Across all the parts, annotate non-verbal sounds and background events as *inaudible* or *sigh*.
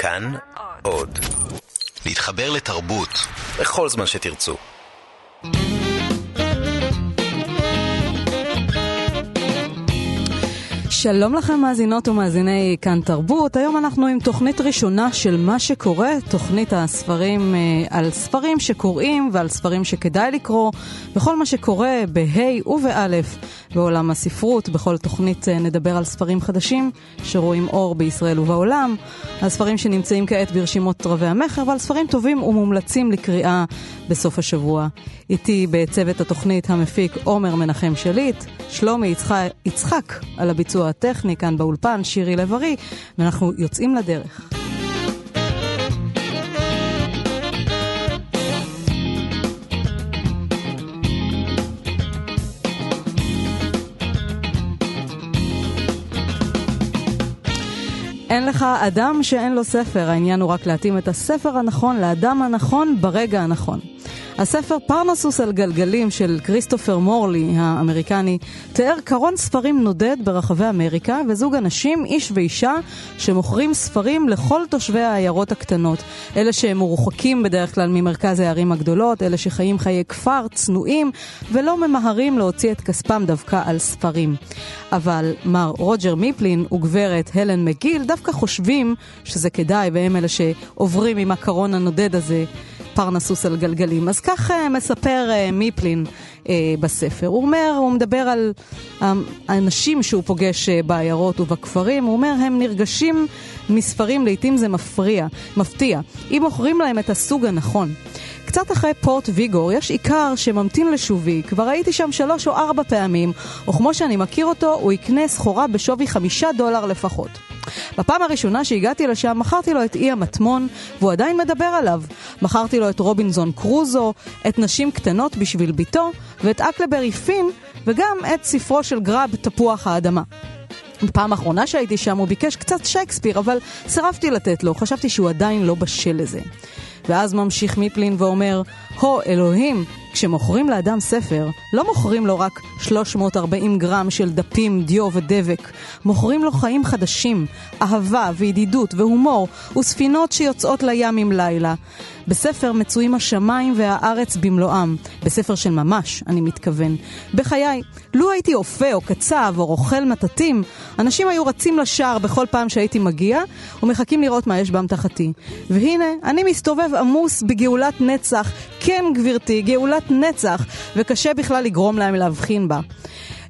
כאן עוד. להתחבר לתרבות בכל זמן שתרצו. שלום לכם מאזינות ומאזיני כאן תרבות, היום אנחנו עם תוכנית ראשונה של מה שקורה, תוכנית הספרים אה, על ספרים שקוראים ועל ספרים שכדאי לקרוא, וכל מה שקורה בה' ובאלף בעולם הספרות, בכל תוכנית אה, נדבר על ספרים חדשים שרואים אור בישראל ובעולם, על ספרים שנמצאים כעת ברשימות רבי המכר ועל ספרים טובים ומומלצים לקריאה בסוף השבוע. איתי בצוות התוכנית המפיק עומר מנחם שליט, שלומי יצחק, יצחק על הביצוע הטכני כאן באולפן, שירי לב-ארי, ואנחנו יוצאים לדרך. אין לך אדם שאין לו ספר, העניין הוא רק להתאים את הספר הנכון לאדם הנכון ברגע הנכון. הספר פרנסוס על גלגלים של כריסטופר מורלי האמריקני תיאר קרון ספרים נודד ברחבי אמריקה וזוג אנשים, איש ואישה, שמוכרים ספרים לכל תושבי העיירות הקטנות. אלה שהם מרוחקים בדרך כלל ממרכז הערים הגדולות, אלה שחיים חיי כפר, צנועים, ולא ממהרים להוציא את כספם דווקא על ספרים. אבל מר רוג'ר מיפלין וגברת הלן מגיל דווקא חושבים שזה כדאי, והם אלה שעוברים עם הקרון הנודד הזה. פרנסוס על גלגלים. אז כך uh, מספר uh, מיפלין uh, בספר. הוא אומר, הוא מדבר על האנשים שהוא פוגש uh, בעיירות ובכפרים, הוא אומר, הם נרגשים מספרים, לעיתים זה מפריע, מפתיע, אם מוכרים להם את הסוג הנכון. קצת אחרי פורט ויגור יש עיקר שממתין לשובי, כבר הייתי שם שלוש או ארבע פעמים, או כמו שאני מכיר אותו, הוא יקנה סחורה בשווי חמישה דולר לפחות. בפעם הראשונה שהגעתי לשם מכרתי לו את אי המטמון, והוא עדיין מדבר עליו. מכרתי לו את רובינזון קרוזו, את נשים קטנות בשביל ביתו, ואת אקלברי פין, וגם את ספרו של גרב, תפוח האדמה. בפעם האחרונה שהייתי שם הוא ביקש קצת שייקספיר, אבל סירבתי לתת לו, חשבתי שהוא עדיין לא בשל לזה. ואז ממשיך מיפלין ואומר, הו אלוהים, כשמוכרים לאדם ספר, לא מוכרים לו רק 340 גרם של דפים, דיו ודבק. מוכרים לו חיים חדשים, אהבה וידידות והומור, וספינות שיוצאות לים עם לילה. בספר מצויים השמיים והארץ במלואם. בספר של ממש, אני מתכוון. בחיי, לו הייתי אופה או קצב או רוכל מטטים, אנשים היו רצים לשער בכל פעם שהייתי מגיע, ומחכים לראות מה יש באמתחתי. והנה, אני מסתובב עמוס בגאולת נצח. כן, גברתי, גאולת נצח, וקשה בכלל לגרום להם להבחין בה.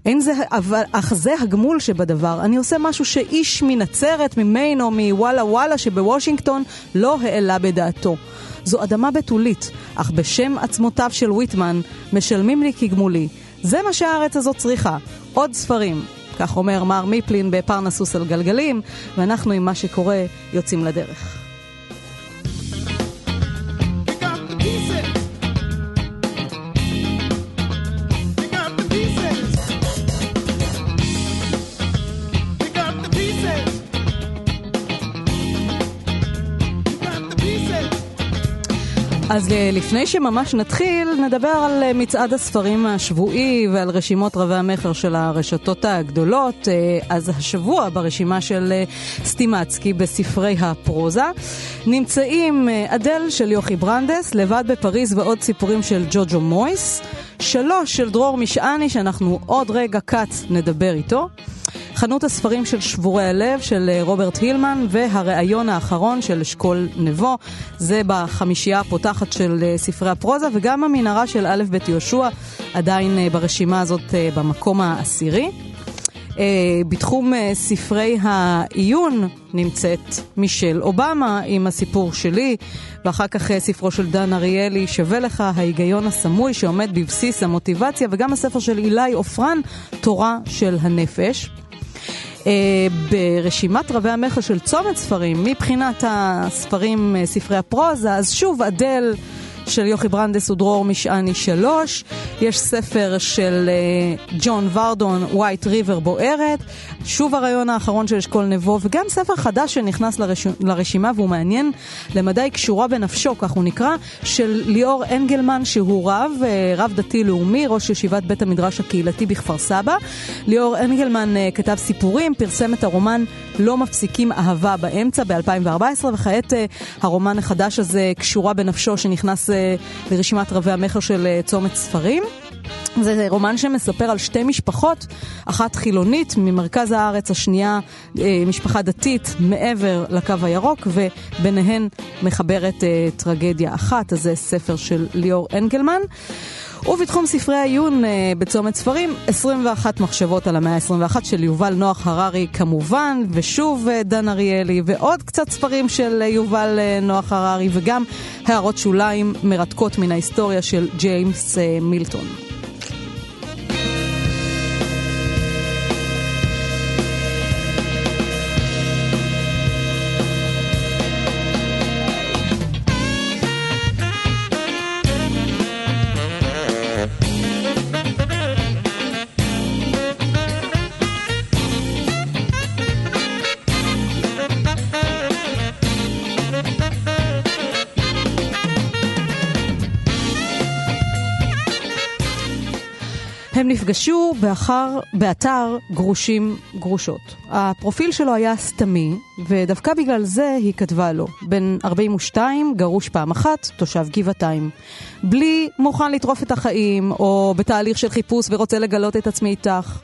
אין זה, אבל, אך זה הגמול שבדבר. אני עושה משהו שאיש מנצרת, ממיין או מוואלה וואלה שבוושינגטון לא העלה בדעתו. זו אדמה בתולית, אך בשם עצמותיו של ויטמן משלמים לי כגמולי. זה מה שהארץ הזאת צריכה, עוד ספרים. כך אומר מר מיפלין בפרנסוס על גלגלים, ואנחנו עם מה שקורה יוצאים לדרך. אז אה, לפני שממש נתחיל, נדבר על אה, מצעד הספרים השבועי ועל רשימות רבי המכר של הרשתות הגדולות. אה, אז השבוע ברשימה של סטימצקי בספרי הפרוזה נמצאים אדל של יוכי ברנדס, לבד בפריז ועוד סיפורים של ג'וג'ו מויס, שלוש של דרור משעני שאנחנו עוד רגע קט נדבר איתו. חנות הספרים של שבורי הלב של אה, רוברט הילמן והראיון האחרון של אשכול נבו. זה בחמישייה הפותחת של אה, ספרי הפרוזה וגם המנהרה של א' ב' יהושע עדיין אה, ברשימה הזאת במקום העשירי. בתחום ספרי העיון נמצאת מישל אובמה עם הסיפור שלי, ואחר כך ספרו של דן אריאלי, שווה לך ההיגיון הסמוי שעומד בבסיס המוטיבציה, וגם הספר של אילי עופרן, תורה של הנפש. אה, ברשימת רבי המכר של צומת ספרים, מבחינת הספרים, אה, ספרי הפרוזה, אז שוב, אדל של יוכי ברנדס ודרור משעני שלוש, יש ספר של uh, ג'ון ורדון, White River בוערת, שוב הרעיון האחרון של אשכול נבו, וגם ספר חדש שנכנס לרש... לרשימה והוא מעניין. למדי קשורה בנפשו, כך הוא נקרא, של ליאור אנגלמן שהוא רב, uh, רב דתי לאומי, ראש ישיבת בית המדרש הקהילתי בכפר סבא. ליאור אנגלמן uh, כתב סיפורים, פרסם את הרומן לא מפסיקים אהבה באמצע ב-2014, וכעת הרומן החדש הזה קשורה בנפשו שנכנס לרשימת רבי המכר של uh, צומת ספרים. זה רומן שמספר על שתי משפחות, אחת חילונית ממרכז הארץ, השנייה משפחה דתית מעבר לקו הירוק, וביניהן מחברת טרגדיה אחת, אז זה ספר של ליאור אנגלמן. ובתחום ספרי העיון אה, בצומת ספרים, 21 מחשבות על המאה ה-21 של יובל נוח הררי כמובן, ושוב אה, דן אריאלי, ועוד קצת ספרים של אה, יובל אה, נוח הררי, וגם הערות שוליים מרתקות מן ההיסטוריה של ג'יימס אה, מילטון. נפגשו באחר, באתר גרושים גרושות. הפרופיל שלו היה סתמי, ודווקא בגלל זה היא כתבה לו. בן 42, גרוש פעם אחת, תושב גבעתיים. בלי מוכן לטרוף את החיים, או בתהליך של חיפוש ורוצה לגלות את עצמי איתך.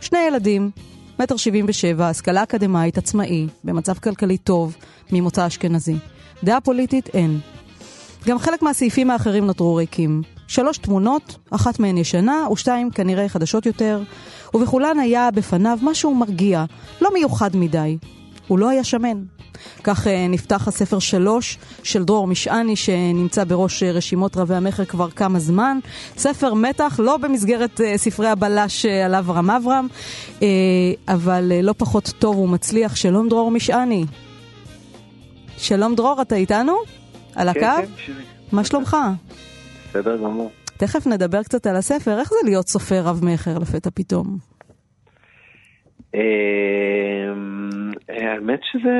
שני ילדים, מטר שבעים ושבע, השכלה אקדמאית, עצמאי, במצב כלכלי טוב, ממוצא אשכנזי. דעה פוליטית אין. גם חלק מהסעיפים האחרים נותרו ריקים. שלוש תמונות, אחת מהן ישנה ושתיים כנראה חדשות יותר, ובכולן היה בפניו משהו מרגיע, לא מיוחד מדי. הוא לא היה שמן. כך אה, נפתח הספר שלוש של דרור משעני שנמצא בראש אה, רשימות רבי המכר כבר כמה זמן. ספר מתח, לא במסגרת אה, ספרי הבלש על אברהם אברהם, אבל לא פחות טוב ומצליח. שלום דרור משעני. שלום דרור, אתה איתנו? על הקו? כן, כן, מה שלומך? בסדר גמור. תכף נדבר קצת על הספר, איך זה להיות סופר רב-מכר לפתע פתאום? אמ, האמת שזה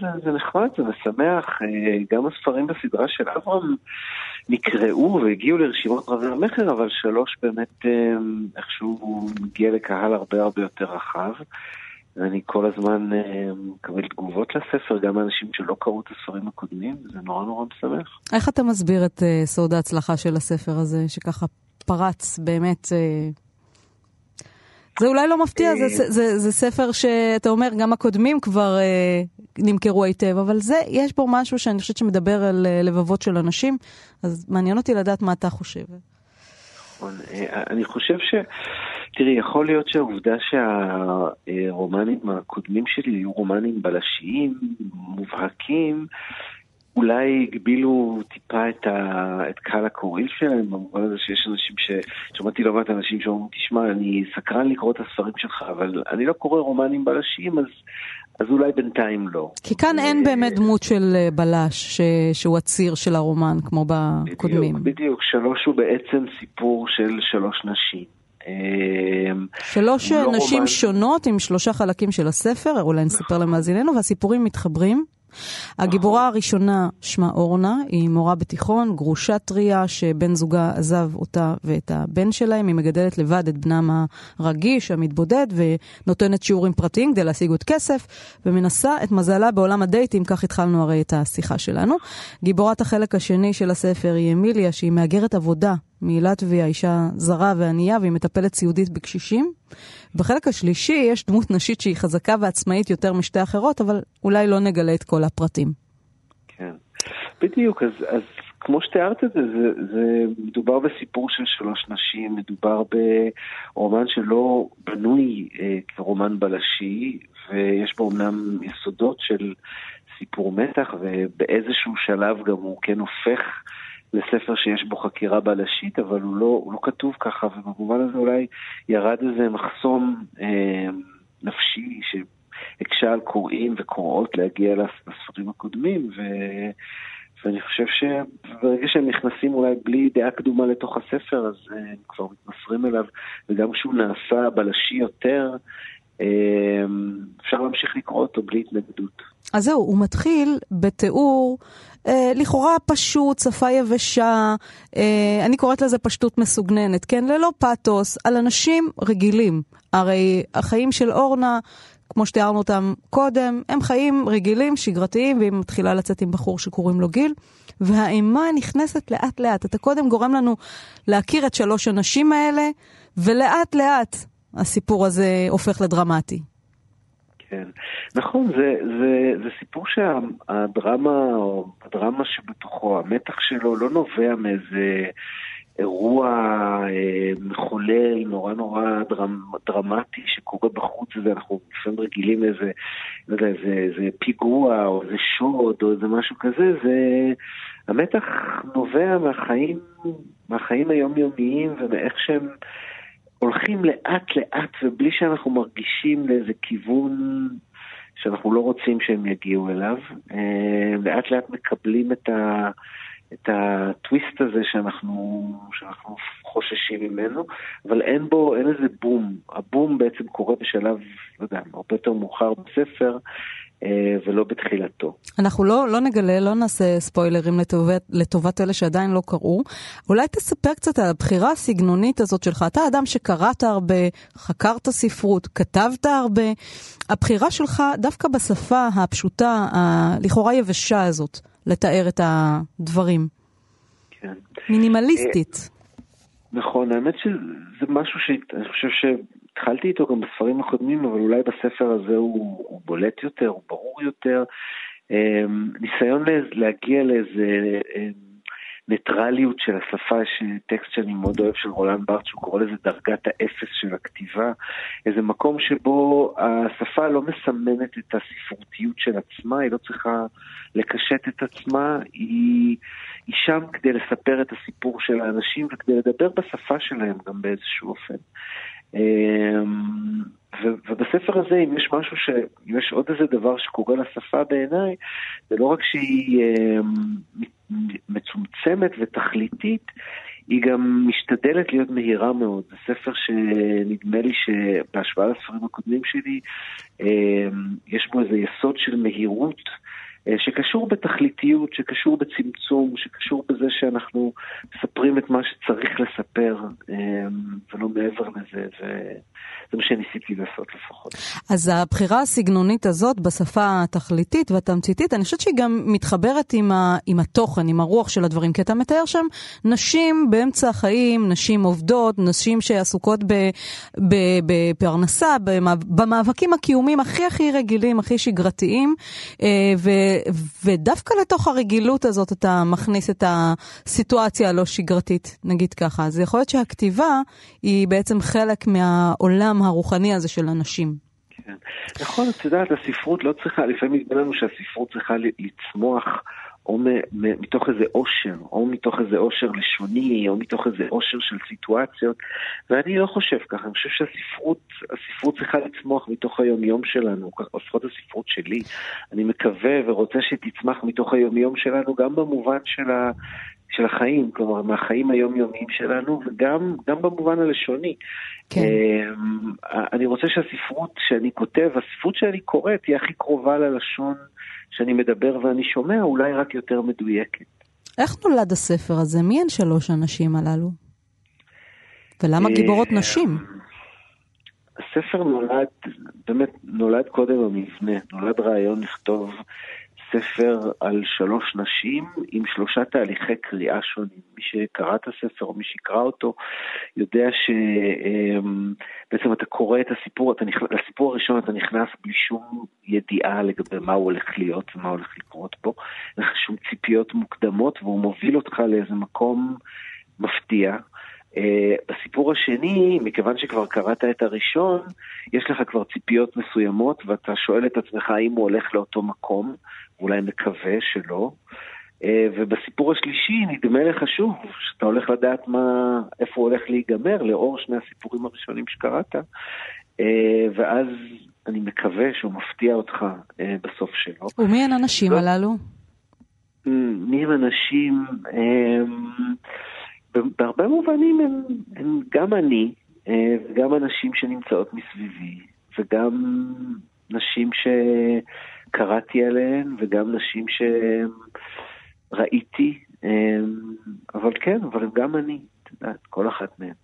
זה, זה נחמד, זה משמח. אה, גם הספרים בסדרה של אברהם נקראו והגיעו לרשימות רבי המכר, אבל שלוש באמת אמ, איכשהו מגיע לקהל הרבה הרבה יותר רחב. ואני כל הזמן אה, מקבל תגובות לספר, גם מאנשים שלא קראו את הספרים הקודמים, וזה נורא נורא משמח. איך אתה מסביר את uh, סוד ההצלחה של הספר הזה, שככה פרץ באמת... Uh... זה אולי לא מפתיע, זה, זה, זה, זה ספר שאתה אומר, גם הקודמים כבר אה, נמכרו היטב, אבל זה, יש בו משהו שאני חושבת שמדבר על אה, לבבות של אנשים, אז מעניין אותי לדעת מה אתה חושב. נכון, אה, אני חושב ש... תראי, יכול להיות שהעובדה שהרומנים הקודמים שלי היו רומנים בלשיים, מובהקים, אולי הגבילו טיפה את, ה... את קהל הקוראים שלהם, במובן הזה שיש אנשים ש... שמעתי לא מעט אנשים שאומרים, תשמע, אני סקרן לקרוא את הספרים שלך, אבל אני לא קורא רומנים בלשיים, אז, אז אולי בינתיים לא. כי כאן אין באמת דמות של אה, בלש ש... שהוא הציר של הרומן, כמו בקודמים. בדיוק, בדיוק. שלוש הוא בעצם סיפור של שלוש נשים. אמ, שלוש לא נשים רומן... שונות עם שלושה חלקים של הספר, אולי נספר למאזיננו, והסיפורים מתחברים. הגיבורה הראשונה שמה אורנה, היא מורה בתיכון, גרושה טריה שבן זוגה עזב אותה ואת הבן שלהם, היא מגדלת לבד את בנם הרגיש, המתבודד, ונותנת שיעורים פרטיים כדי להשיג עוד כסף, ומנסה את מזלה בעולם הדייטים, כך התחלנו הרי את השיחה שלנו. גיבורת החלק השני של הספר היא אמיליה, שהיא מהגרת עבודה מלטביה, אישה זרה וענייה, והיא מטפלת סיעודית בקשישים. בחלק השלישי יש דמות נשית שהיא חזקה ועצמאית יותר משתי אחרות, אבל אולי לא נגלה את כל הפרטים. כן, בדיוק, אז, אז כמו שתיארת את זה, זה, זה מדובר בסיפור של שלוש נשים, מדובר ברומן שלא בנוי אה, כרומן בלשי, ויש בו אמנם יסודות של סיפור מתח, ובאיזשהו שלב גם הוא כן הופך לספר שיש בו חקירה בלשית, אבל הוא לא, הוא לא כתוב ככה, ובמובן הזה אולי ירד איזה מחסום אה, נפשי שהקשה על קוראים וקוראות להגיע לספרים הקודמים, ו... ואני חושב שברגע שהם נכנסים אולי בלי דעה קדומה לתוך הספר, אז uh, הם כבר מתמסרים אליו, וגם כשהוא נעשה בלשי יותר, uh, אפשר להמשיך לקרוא אותו בלי התנגדות. אז זהו, הוא מתחיל בתיאור אה, לכאורה פשוט, שפה יבשה, אה, אני קוראת לזה פשטות מסוגננת, כן? ללא פתוס, על אנשים רגילים. הרי החיים של אורנה, כמו שתיארנו אותם קודם, הם חיים רגילים, שגרתיים, והיא מתחילה לצאת עם בחור שקוראים לו גיל, והאימה נכנסת לאט לאט. אתה קודם גורם לנו להכיר את שלוש הנשים האלה, ולאט לאט הסיפור הזה הופך לדרמטי. כן. נכון, זה, זה, זה סיפור שהדרמה, או הדרמה שבתוכו, המתח שלו לא נובע מאיזה אירוע אה, מחולל, נורא נורא דרמ, דרמטי שקורה בחוץ, ואנחנו לפעמים רגילים לאיזה, לא יודע, איזה, איזה פיגוע, או איזה שוד, או איזה משהו כזה, זה... המתח נובע מהחיים, מהחיים היומיומיים ומאיך שהם... הולכים לאט לאט ובלי שאנחנו מרגישים לאיזה כיוון שאנחנו לא רוצים שהם יגיעו אליו. אה, לאט לאט מקבלים את, ה, את הטוויסט הזה שאנחנו, שאנחנו חוששים ממנו, אבל אין בו, אין איזה בום. הבום בעצם קורה בשלב, לא יודע, הרבה יותר מאוחר בספר, ולא בתחילתו. אנחנו לא, לא נגלה, לא נעשה ספוילרים לטובת, לטובת אלה שעדיין לא קראו. אולי תספר קצת על הבחירה הסגנונית הזאת שלך. אתה אדם שקראת הרבה, חקרת ספרות, כתבת הרבה. הבחירה שלך דווקא בשפה הפשוטה, הלכאורה יבשה הזאת, לתאר את הדברים. כן. מינימליסטית. אה, נכון, האמת שזה משהו שאני חושב ש... התחלתי איתו גם בספרים הקודמים, אבל אולי בספר הזה הוא, הוא בולט יותר, הוא ברור יותר. אמ, ניסיון להגיע לאיזה אמ, ניטרליות של השפה, יש טקסט שאני מאוד אוהב של רולן בארט, שהוא קורא לזה דרגת האפס של הכתיבה. איזה מקום שבו השפה לא מסמנת את הספרותיות של עצמה, היא לא צריכה לקשט את עצמה, היא, היא שם כדי לספר את הסיפור של האנשים וכדי לדבר בשפה שלהם גם באיזשהו אופן. אמ, ובספר הזה, אם יש משהו ש... אם יש עוד איזה דבר שקורה לשפה בעיניי, זה לא רק שהיא אמ, מצומצמת ותכליתית, היא גם משתדלת להיות מהירה מאוד. זה ספר שנדמה לי שבהשוואה לספרים הקודמים שלי, אמ, יש בו איזה יסוד של מהירות. אה, שקשור בתכליתיות, שקשור בצמצום, שקשור בזה שאנחנו מספרים את מה שצריך לספר, אה, ולא מעבר לזה, וזה מה שניסיתי לעשות לפחות. אז הבחירה הסגנונית הזאת בשפה התכליתית והתמציתית, אני חושבת שהיא גם מתחברת עם, ה, עם התוכן, עם הרוח של הדברים, כי אתה מתאר שם נשים באמצע החיים, נשים עובדות, נשים שעסוקות בפרנסה, במאבקים הקיומיים הכי הכי רגילים, הכי שגרתיים, אה, ו... ודווקא לתוך הרגילות הזאת אתה מכניס את הסיטואציה הלא שגרתית, נגיד ככה. אז יכול להיות שהכתיבה היא בעצם חלק מהעולם הרוחני הזה של אנשים. כן. נכון, את יודעת, הספרות לא צריכה, לפעמים נדמה לנו שהספרות צריכה לצמוח או מתוך איזה עושר, או מתוך איזה עושר לשוני, או מתוך איזה עושר של סיטואציות, ואני לא חושב ככה, אני חושב שהספרות, הספרות צריכה לצמוח מתוך היומיום שלנו, לפחות הספרות שלי. אני מקווה ורוצה שתצמח מתוך היומיום שלנו, גם במובן של, ה, של החיים, כלומר, מהחיים היומיומיים שלנו, וגם במובן הלשוני. כן. אמ, אני רוצה שהספרות שאני כותב, הספרות שאני קורא, תהיה הכי קרובה ללשון. שאני מדבר ואני שומע, אולי רק יותר מדויקת. איך נולד הספר הזה? מי הן שלוש הנשים הללו? ולמה אה, גיבורות נשים? הספר נולד, באמת, נולד קודם המבנה, נולד רעיון לכתוב ספר על שלוש נשים עם שלושה תהליכי קריאה שונים. מי שקרא את הספר או מי שיקרא אותו יודע שבעצם אתה קורא את הסיפור, אתה נכנס, לסיפור הראשון אתה נכנס בלי שום ידיעה לגבי מה הוא הולך להיות ומה הולך לקרות פה. אין לך שום ציפיות מוקדמות והוא מוביל אותך לאיזה מקום מפתיע. Uh, בסיפור השני, מכיוון שכבר קראת את הראשון, יש לך כבר ציפיות מסוימות ואתה שואל את עצמך האם הוא הולך לאותו מקום, ואולי מקווה שלא. אה, ובסיפור השלישי נדמה לך שוב שאתה הולך לדעת מה, איפה הוא הולך להיגמר לאור שני הסיפורים הראשונים שקראת, אה, ואז אני מקווה שהוא מפתיע אותך אה, בסוף שלו. ומי הן הנשים לא... הללו? מי הם אנשים, הם, בהרבה מובנים הם, הם גם אני, אה, וגם אנשים שנמצאות מסביבי, וגם נשים שקראתי עליהן, וגם נשים שראיתי, אה, אבל כן, אבל גם אני, את יודעת, כל אחת מהן.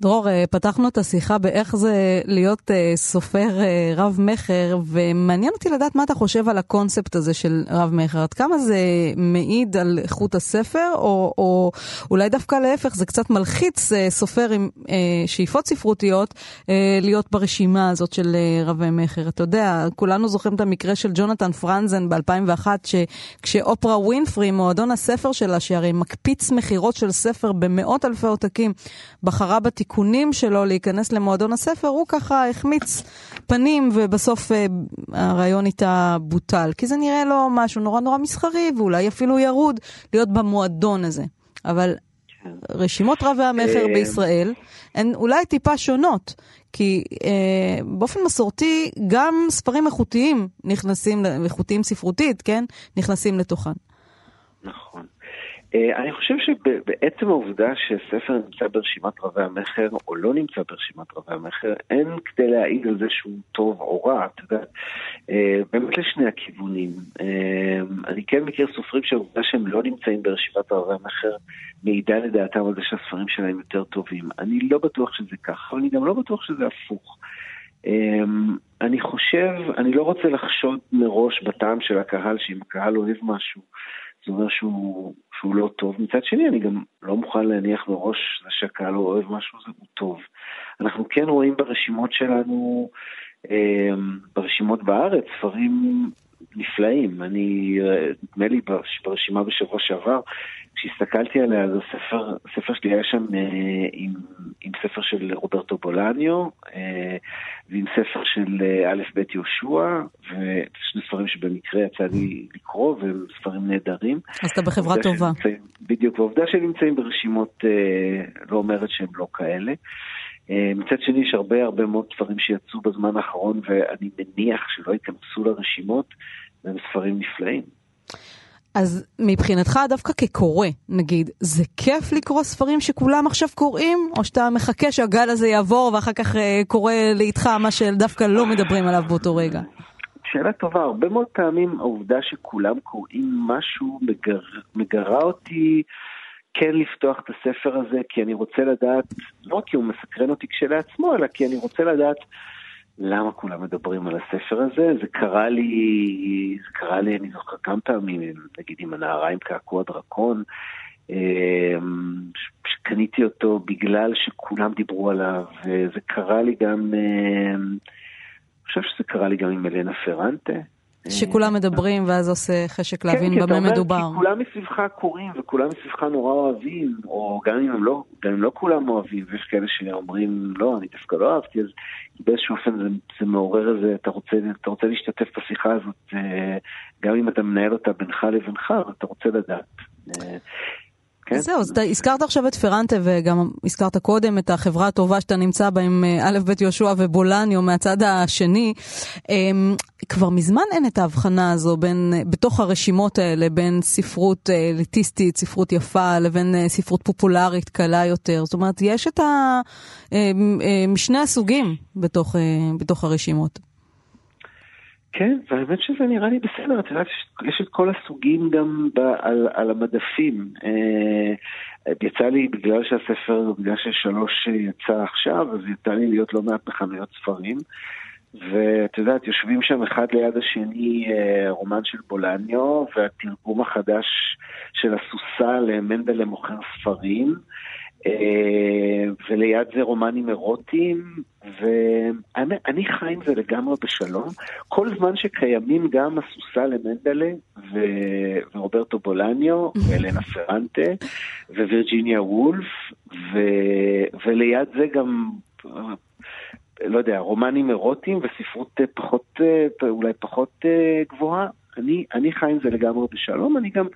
דרור, אה, פתחנו את השיחה באיך זה להיות אה, סופר אה, רב-מכר, ומעניין אותי לדעת מה אתה חושב על הקונספט הזה של רב-מכר. עד כמה זה מעיד על איכות הספר, או, או אולי דווקא להפך, זה קצת מלחיץ סופר עם שאיפות ספרותיות להיות ברשימה הזאת של רבי-מכר. אתה יודע, כולנו זוכרים את המקרה של ג'ונתן פרנזן ב-2001, כשאופרה ווינפרי, מועדון הספר שלה, שהרי מקפיץ מכירות של ספר במאות אלפי עותקים, בחרה בתקשורת, התיקונים שלו להיכנס למועדון הספר, הוא ככה החמיץ פנים ובסוף אה, הרעיון איתה בוטל. כי זה נראה לו משהו נורא נורא מסחרי ואולי אפילו ירוד להיות במועדון הזה. אבל רשימות רבי המכר אה, בישראל הן אולי טיפה שונות, כי אה, באופן מסורתי גם ספרים איכותיים נכנסים, איכותיים ספרותית, כן? נכנסים לתוכן. נכון. אה, אני חושב שבעצם העובדה שספר נמצא ברשימת רבי המכר או לא נמצא ברשימת רבי המכר, אין כדי להעיד על זה שהוא טוב או רע, אתה יודע, אה, באמת לשני הכיוונים. אה, אני כן מכיר סופרים שהעובדה שהם לא נמצאים ברשימת רבי המכר מעידה לדעתם על זה שהספרים שלהם יותר טובים. אני לא בטוח שזה ככה, אבל אני גם לא בטוח שזה הפוך. אני חושב, אני לא רוצה לחשוד מראש בטעם של הקהל, שאם הקהל אוהב משהו, זה אומר שהוא, שהוא לא טוב. מצד שני, אני גם לא מוכן להניח מראש שהקהל לא אוהב משהו, זה הוא טוב. אנחנו כן רואים ברשימות שלנו, אה, ברשימות בארץ, ספרים נפלאים. אני, נדמה לי ברשימה בשבוע שעבר, כשהסתכלתי עליה, זה ספר, הספר שלי היה שם אה, עם, עם ספר של רוברטו בולניו, אה, ועם ספר של אה, א' ב' יהושע, ושני ספרים שבמקרה יצא לי לקרוא, והם ספרים נהדרים. אז אתה בחברה טובה. שנמצאים, בדיוק, והעובדה שהם נמצאים ברשימות אה, לא אומרת שהם לא כאלה. אה, מצד שני, יש הרבה הרבה מאוד ספרים שיצאו בזמן האחרון, ואני מניח שלא ייכנסו לרשימות, והם ספרים נפלאים. אז מבחינתך, דווקא כקורא, נגיד, זה כיף לקרוא ספרים שכולם עכשיו קוראים, או שאתה מחכה שהגל הזה יעבור ואחר כך אה, קורא לאיתך מה שדווקא לא מדברים עליו באותו רגע? שאלה טובה, הרבה מאוד פעמים העובדה שכולם קוראים משהו מגר, מגרה אותי כן לפתוח את הספר הזה, כי אני רוצה לדעת, לא כי הוא מסקרן אותי כשלעצמו, אלא כי אני רוצה לדעת למה כולם מדברים על הספר הזה? זה קרה לי, זה קרה לי, אני זוכר כמה פעמים, נגיד עם הנעריים קעקוע דרקון, אמ, שקניתי אותו בגלל שכולם דיברו עליו, וזה קרה לי גם, אמ, אני חושב שזה קרה לי גם עם אלנה פרנטה. שכולם מדברים ואז עושה חשק כן, להבין במה מדובר. כי כולם מסביבך קוראים וכולם מסביבך נורא אוהבים, או גם אם, לא, גם אם לא כולם אוהבים, ויש כאלה שאומרים, לא, אני דווקא לא אהבתי, אז באיזשהו אופן זה, זה מעורר איזה, אתה רוצה, אתה רוצה להשתתף בשיחה הזאת, אה, גם אם אתה מנהל אותה בינך לבינך, אתה רוצה לדעת. כן. זהו, אז אתה הזכרת עכשיו את פרנטה וגם הזכרת קודם את החברה הטובה שאתה נמצא בה עם אה, א' ב' יהושע ובולניו מהצד השני. אמ, כבר מזמן אין את ההבחנה הזו בין, אה, בתוך הרשימות האלה בין ספרות אה, אליטיסטית, ספרות יפה, לבין ספרות פופולרית קלה יותר. זאת אומרת, יש את ה... משני הסוגים בתוך, בתוך הרשימות. כן, והאמת שזה נראה לי בסדר, את יודעת, יש את כל הסוגים גם ב, על, על המדפים. אה, יצא לי, בגלל שהספר, בגלל ששלוש יצא עכשיו, אז יצא לי להיות לא מעט בחנויות ספרים. ואת יודעת, יושבים שם אחד ליד השני אה, רומן של בולניו, והתרגום החדש של הסוסה למנדלה מוכר ספרים. אה, וליד זה רומנים אירוטיים, ואני חי עם זה לגמרי בשלום. כל זמן שקיימים גם הסוסה למנדלה ו... ורוברטו בולניו, ואלנה *laughs* פרנטה, ווירג'יניה וולף, ו... וליד זה גם, לא יודע, רומנים אירוטיים וספרות פחות, אולי פחות גבוהה. אני, אני חי עם זה לגמרי בשלום, אני גם...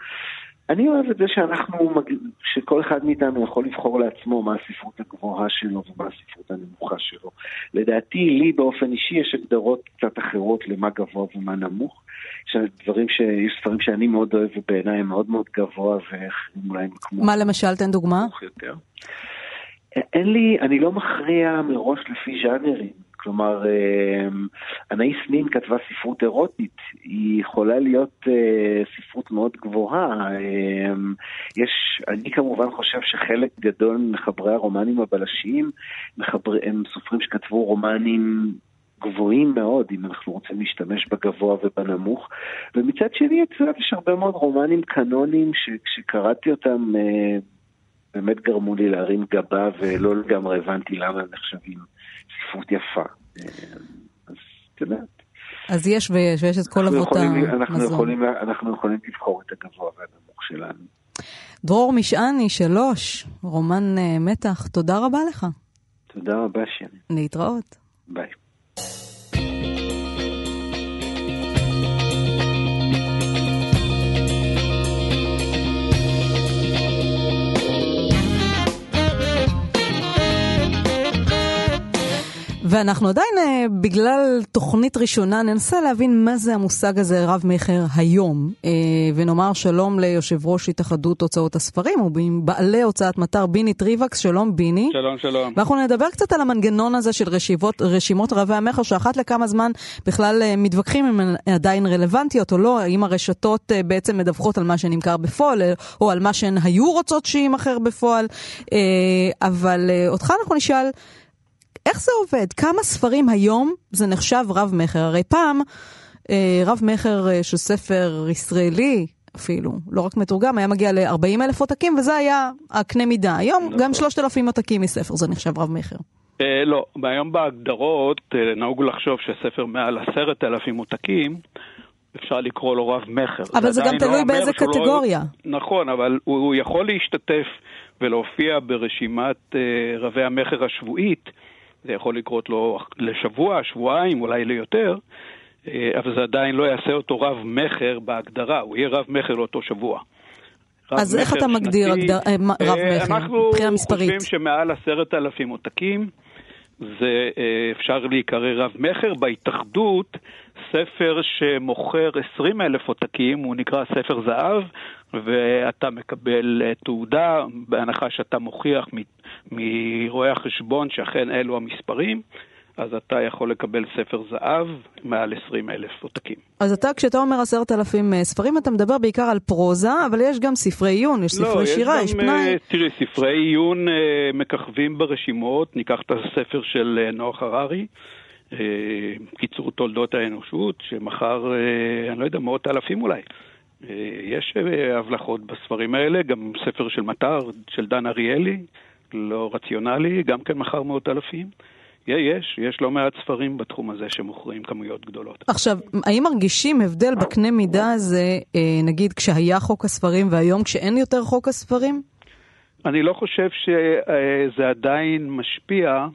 אני אוהב את זה שאנחנו, שכל אחד מאיתנו יכול לבחור לעצמו מה הספרות הגבוהה שלו ומה הספרות הנמוכה שלו. לדעתי, לי באופן אישי יש הגדרות קצת אחרות למה גבוה ומה נמוך. יש דברים ש... יש ספרים שאני מאוד אוהב ובעיניי הם מאוד מאוד גבוה ואחרים אולי הם כמו... מה למשל, תן דוגמה? יותר. אין לי, אני לא מכריע מראש לפי ז'אנרים. כלומר, אמ, אנאיס נין כתבה ספרות אירוטית, היא יכולה להיות אה, ספרות מאוד גבוהה. אמ, יש, אני כמובן חושב שחלק גדול ממחברי הרומנים הבלשיים מחבר, הם סופרים שכתבו רומנים גבוהים מאוד, אם אנחנו רוצים להשתמש בגבוה ובנמוך. ומצד שני, יודעת, יש הרבה מאוד רומנים קנונים שכשקראתי אותם אה, באמת גרמו לי להרים גבה ולא לגמרי הבנתי למה הם נחשבים ספרות יפה. אז את יודעת. אז יש ויש, ויש את כל אבות המזון. אנחנו יכולים לבחור את הגבוה והנמוך שלנו. דרור משעני, שלוש, רומן uh, מתח, תודה רבה לך. תודה רבה, שני. להתראות. ביי. ואנחנו עדיין, אה, בגלל תוכנית ראשונה, ננסה להבין מה זה המושג הזה רב-מכר היום. אה, ונאמר שלום ליושב ראש התאחדות הוצאות הספרים, ובעלי הוצאת מטר ביני טריבקס, שלום ביני. שלום, שלום. ואנחנו נדבר קצת על המנגנון הזה של רשיבות, רשימות רבי המכר, שאחת לכמה זמן בכלל אה, מתווכחים אם הן עדיין רלוונטיות או לא, האם הרשתות בעצם מדווחות על מה שנמכר בפועל, או על מה שהן היו רוצות שיימכר בפועל. אבל אותך אנחנו נשאל... איך זה עובד? כמה ספרים היום זה נחשב רב-מכר? הרי פעם אה, רב-מכר אה, של ספר ישראלי, אפילו, לא רק מתורגם, היה מגיע ל-40 אלף עותקים, וזה היה הקנה מידה. היום נכון. גם 3,000 עותקים מספר זה נחשב רב-מכר. אה, לא, היום בהגדרות אה, נהוג לחשוב שספר מעל עשרת אלפים עותקים, אפשר לקרוא לו רב-מכר. אבל זה, זה גם לא תלוי לא באיזה קטגוריה. לא... נכון, אבל הוא, הוא יכול להשתתף ולהופיע ברשימת אה, רבי המכר השבועית. זה יכול לקרות לו לשבוע, שבועיים, אולי ליותר, אה, אבל זה עדיין לא יעשה אותו רב-מכר בהגדרה, הוא יהיה רב-מכר לאותו שבוע. אז איך אתה מגדיר הגדר... אה, רב-מכר מבחינה מספרית? אנחנו חושבים שמעל עשרת אלפים עותקים, זה אה, אפשר להיקרא רב-מכר. בהתאחדות, ספר שמוכר 20 אלף עותקים, הוא נקרא ספר זהב, ואתה מקבל תעודה בהנחה שאתה מוכיח מרואי החשבון שאכן אלו המספרים. אז אתה יכול לקבל ספר זהב מעל 20 אלף עותקים. אז אתה, כשאתה אומר עשרת אלפים אה, ספרים, אתה מדבר בעיקר על פרוזה, אבל יש גם ספרי עיון, יש לא, ספרי יש שירה, גם, יש פנאי. תראי, ספרי עיון מככבים ברשימות, ניקח את הספר של נוח הררי, קיצור תולדות האנושות, שמכר, uh, אני לא יודע, מאות אלפים אולי. Uh, יש הבלחות בספרים האלה, גם ספר של מטר, של דן אריאלי. לא רציונלי, גם כן מכר מאות אלפים. יש, יש לא מעט ספרים בתחום הזה שמוכרים כמויות גדולות. עכשיו, האם מרגישים הבדל בקנה מידה הזה, אה, נגיד כשהיה חוק הספרים והיום כשאין יותר חוק הספרים? אני לא חושב שזה עדיין משפיע.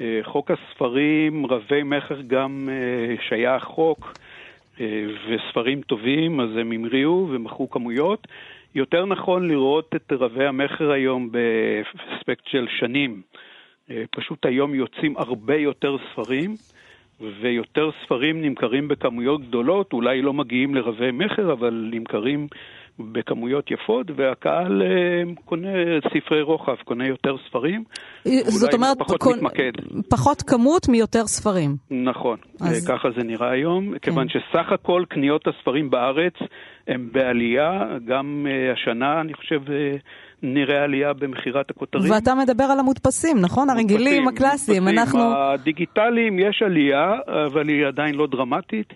אה, חוק הספרים, רבי מכר גם שהיה חוק, וספרים טובים, אז הם המריאו ומכרו כמויות. יותר נכון לראות את רבי המכר היום באספקט של שנים. אה, פשוט היום יוצאים הרבה יותר ספרים, ויותר ספרים נמכרים בכמויות גדולות, אולי לא מגיעים לרבי מכר, אבל נמכרים בכמויות יפות, והקהל אה, קונה ספרי רוחב, קונה יותר ספרים. זאת אומרת, פחות קונ... מתמקד. פחות כמות מיותר ספרים. נכון, אז... ככה זה נראה היום, כן. כיוון שסך הכל קניות הספרים בארץ הם בעלייה, גם uh, השנה, אני חושב... נראה עלייה במכירת הכותרים. ואתה מדבר על המודפסים, נכון? מודפסים, הרגילים, הקלאסיים, אנחנו... הדיגיטליים יש עלייה, אבל היא עדיין לא דרמטית.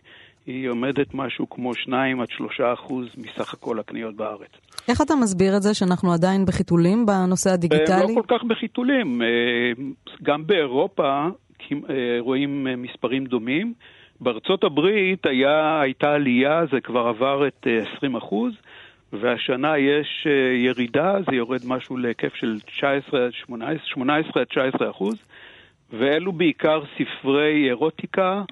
היא עומדת משהו כמו 2 עד 3 אחוז מסך הכל הקניות בארץ. איך אתה מסביר את זה שאנחנו עדיין בחיתולים בנושא הדיגיטלי? לא כל כך בחיתולים. אה, גם באירופה אה, רואים אה, מספרים דומים. בארצות הברית היה, הייתה עלייה, זה כבר עבר את 20 אחוז, והשנה יש ירידה, זה יורד משהו להיקף של 19 18, 18 עד 19 אחוז. ואלו בעיקר ספרי אירוטיקה,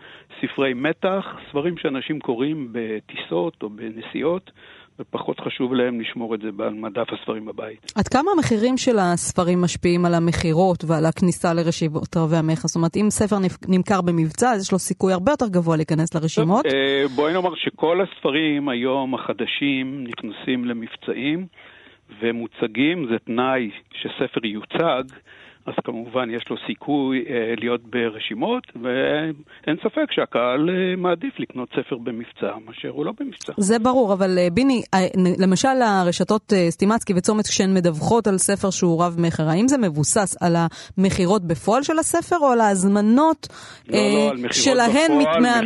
ספרי מתח, ספרים שאנשים קוראים בטיסות או בנסיעות, ופחות חשוב להם לשמור את זה על מדף הספרים בבית. עד כמה המחירים של הספרים משפיעים על המכירות ועל הכניסה לרשימות רבי המכס? זאת אומרת, אם ספר נמכר במבצע, אז יש לו סיכוי הרבה יותר גבוה להיכנס לרשימות? אה, בואי נאמר שכל הספרים היום החדשים נכנסים למבצעים ומוצגים, זה תנאי שספר יוצג. אז כמובן יש לו סיכוי אה, להיות ברשימות, ואין ספק שהקהל אה, מעדיף לקנות ספר במבצע מאשר הוא לא במבצע. זה ברור, אבל אה, ביני, אה, למשל הרשתות אה, סטימצקי וצומת כשהן מדווחות על ספר שהוא רב-מכר, האם זה מבוסס על המכירות בפועל של הספר או על ההזמנות לא, לא, על שלהן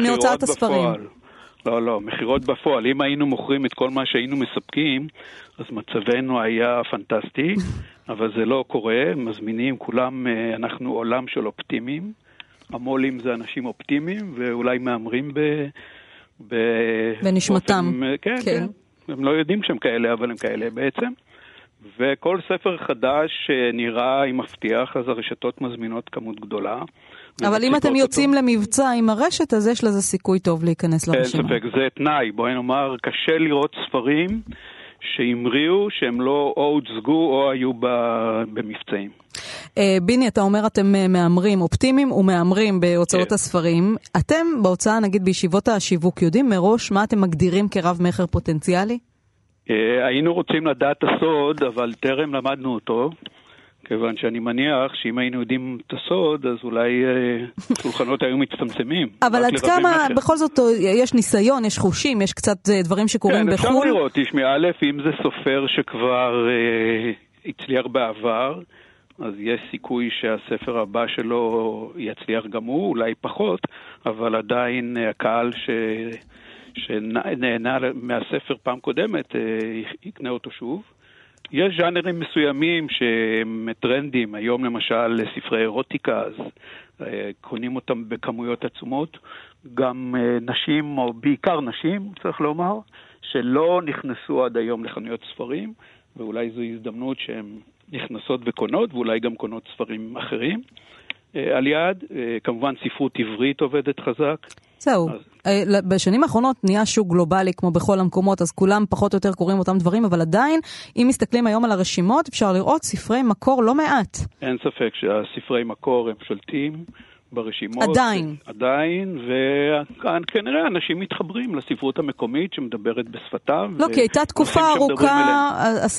מהוצאת הספרים? לא, לא, מכירות בפועל. אם היינו מוכרים את כל מה שהיינו מספקים, אז מצבנו היה פנטסטי. *laughs* אבל זה לא קורה, מזמינים, כולם, אה, אנחנו עולם של אופטימיים. המו"לים זה אנשים אופטימיים, ואולי מהמרים ב... ב... בנשמתם. באופן, אה, כן, כן, כן. הם לא יודעים שהם כאלה, אבל הם כאלה בעצם. וכל ספר חדש שנראה עם מבטיח, אז הרשתות מזמינות כמות גדולה. אבל אם אתם יוצאים אותו... למבצע עם הרשת, אז יש לזה סיכוי טוב להיכנס לרשימה. אין ספק, זה תנאי. בואי נאמר, קשה לראות ספרים שהמריאו, שהם לא או הוצגו או היו במבצעים. אה, ביני, אתה אומר אתם אה, מהמרים אופטימיים ומהמרים בהוצאות כן. הספרים. אתם בהוצאה, נגיד בישיבות השיווק, יודעים מראש מה אתם מגדירים כרב מכר פוטנציאלי? אה, היינו רוצים לדעת הסוד, אבל טרם למדנו אותו. כיוון שאני מניח שאם היינו יודעים את הסוד, אז אולי אה, *laughs* שולחנות היו מצטמצמים. אבל עד כמה. בכל זאת, יש ניסיון, יש חושים, יש קצת אה, דברים שקורים כן, בחו"ל? כן, אפשר לראות, תשמעי, א', אם זה סופר שכבר אה, הצליח בעבר, אז יש סיכוי שהספר הבא שלו יצליח גם הוא, אולי פחות, אבל עדיין אה, הקהל ש... שנהנה מהספר פעם קודמת, אה, יקנה אותו שוב. יש ז'אנרים מסוימים שהם טרנדים, היום למשל ספרי אירוטיקה, אז אה, קונים אותם בכמויות עצומות. גם אה, נשים, או בעיקר נשים, צריך לומר, שלא נכנסו עד היום לחנויות ספרים, ואולי זו הזדמנות שהן נכנסות וקונות, ואולי גם קונות ספרים אחרים. אה, על יד, כמובן ספרות עברית עובדת חזק. זהו. אה, בשנים האחרונות נהיה שוק גלובלי כמו בכל המקומות, אז כולם פחות או יותר קוראים אותם דברים, אבל עדיין, אם מסתכלים היום על הרשימות, אפשר לראות ספרי מקור לא מעט. אין ספק שהספרי מקור הם שולטים. ברשימות. עדיין. עדיין, וכנראה אנשים מתחברים לספרות המקומית שמדברת בשפתם. לא, כי הייתה תקופה ארוכה,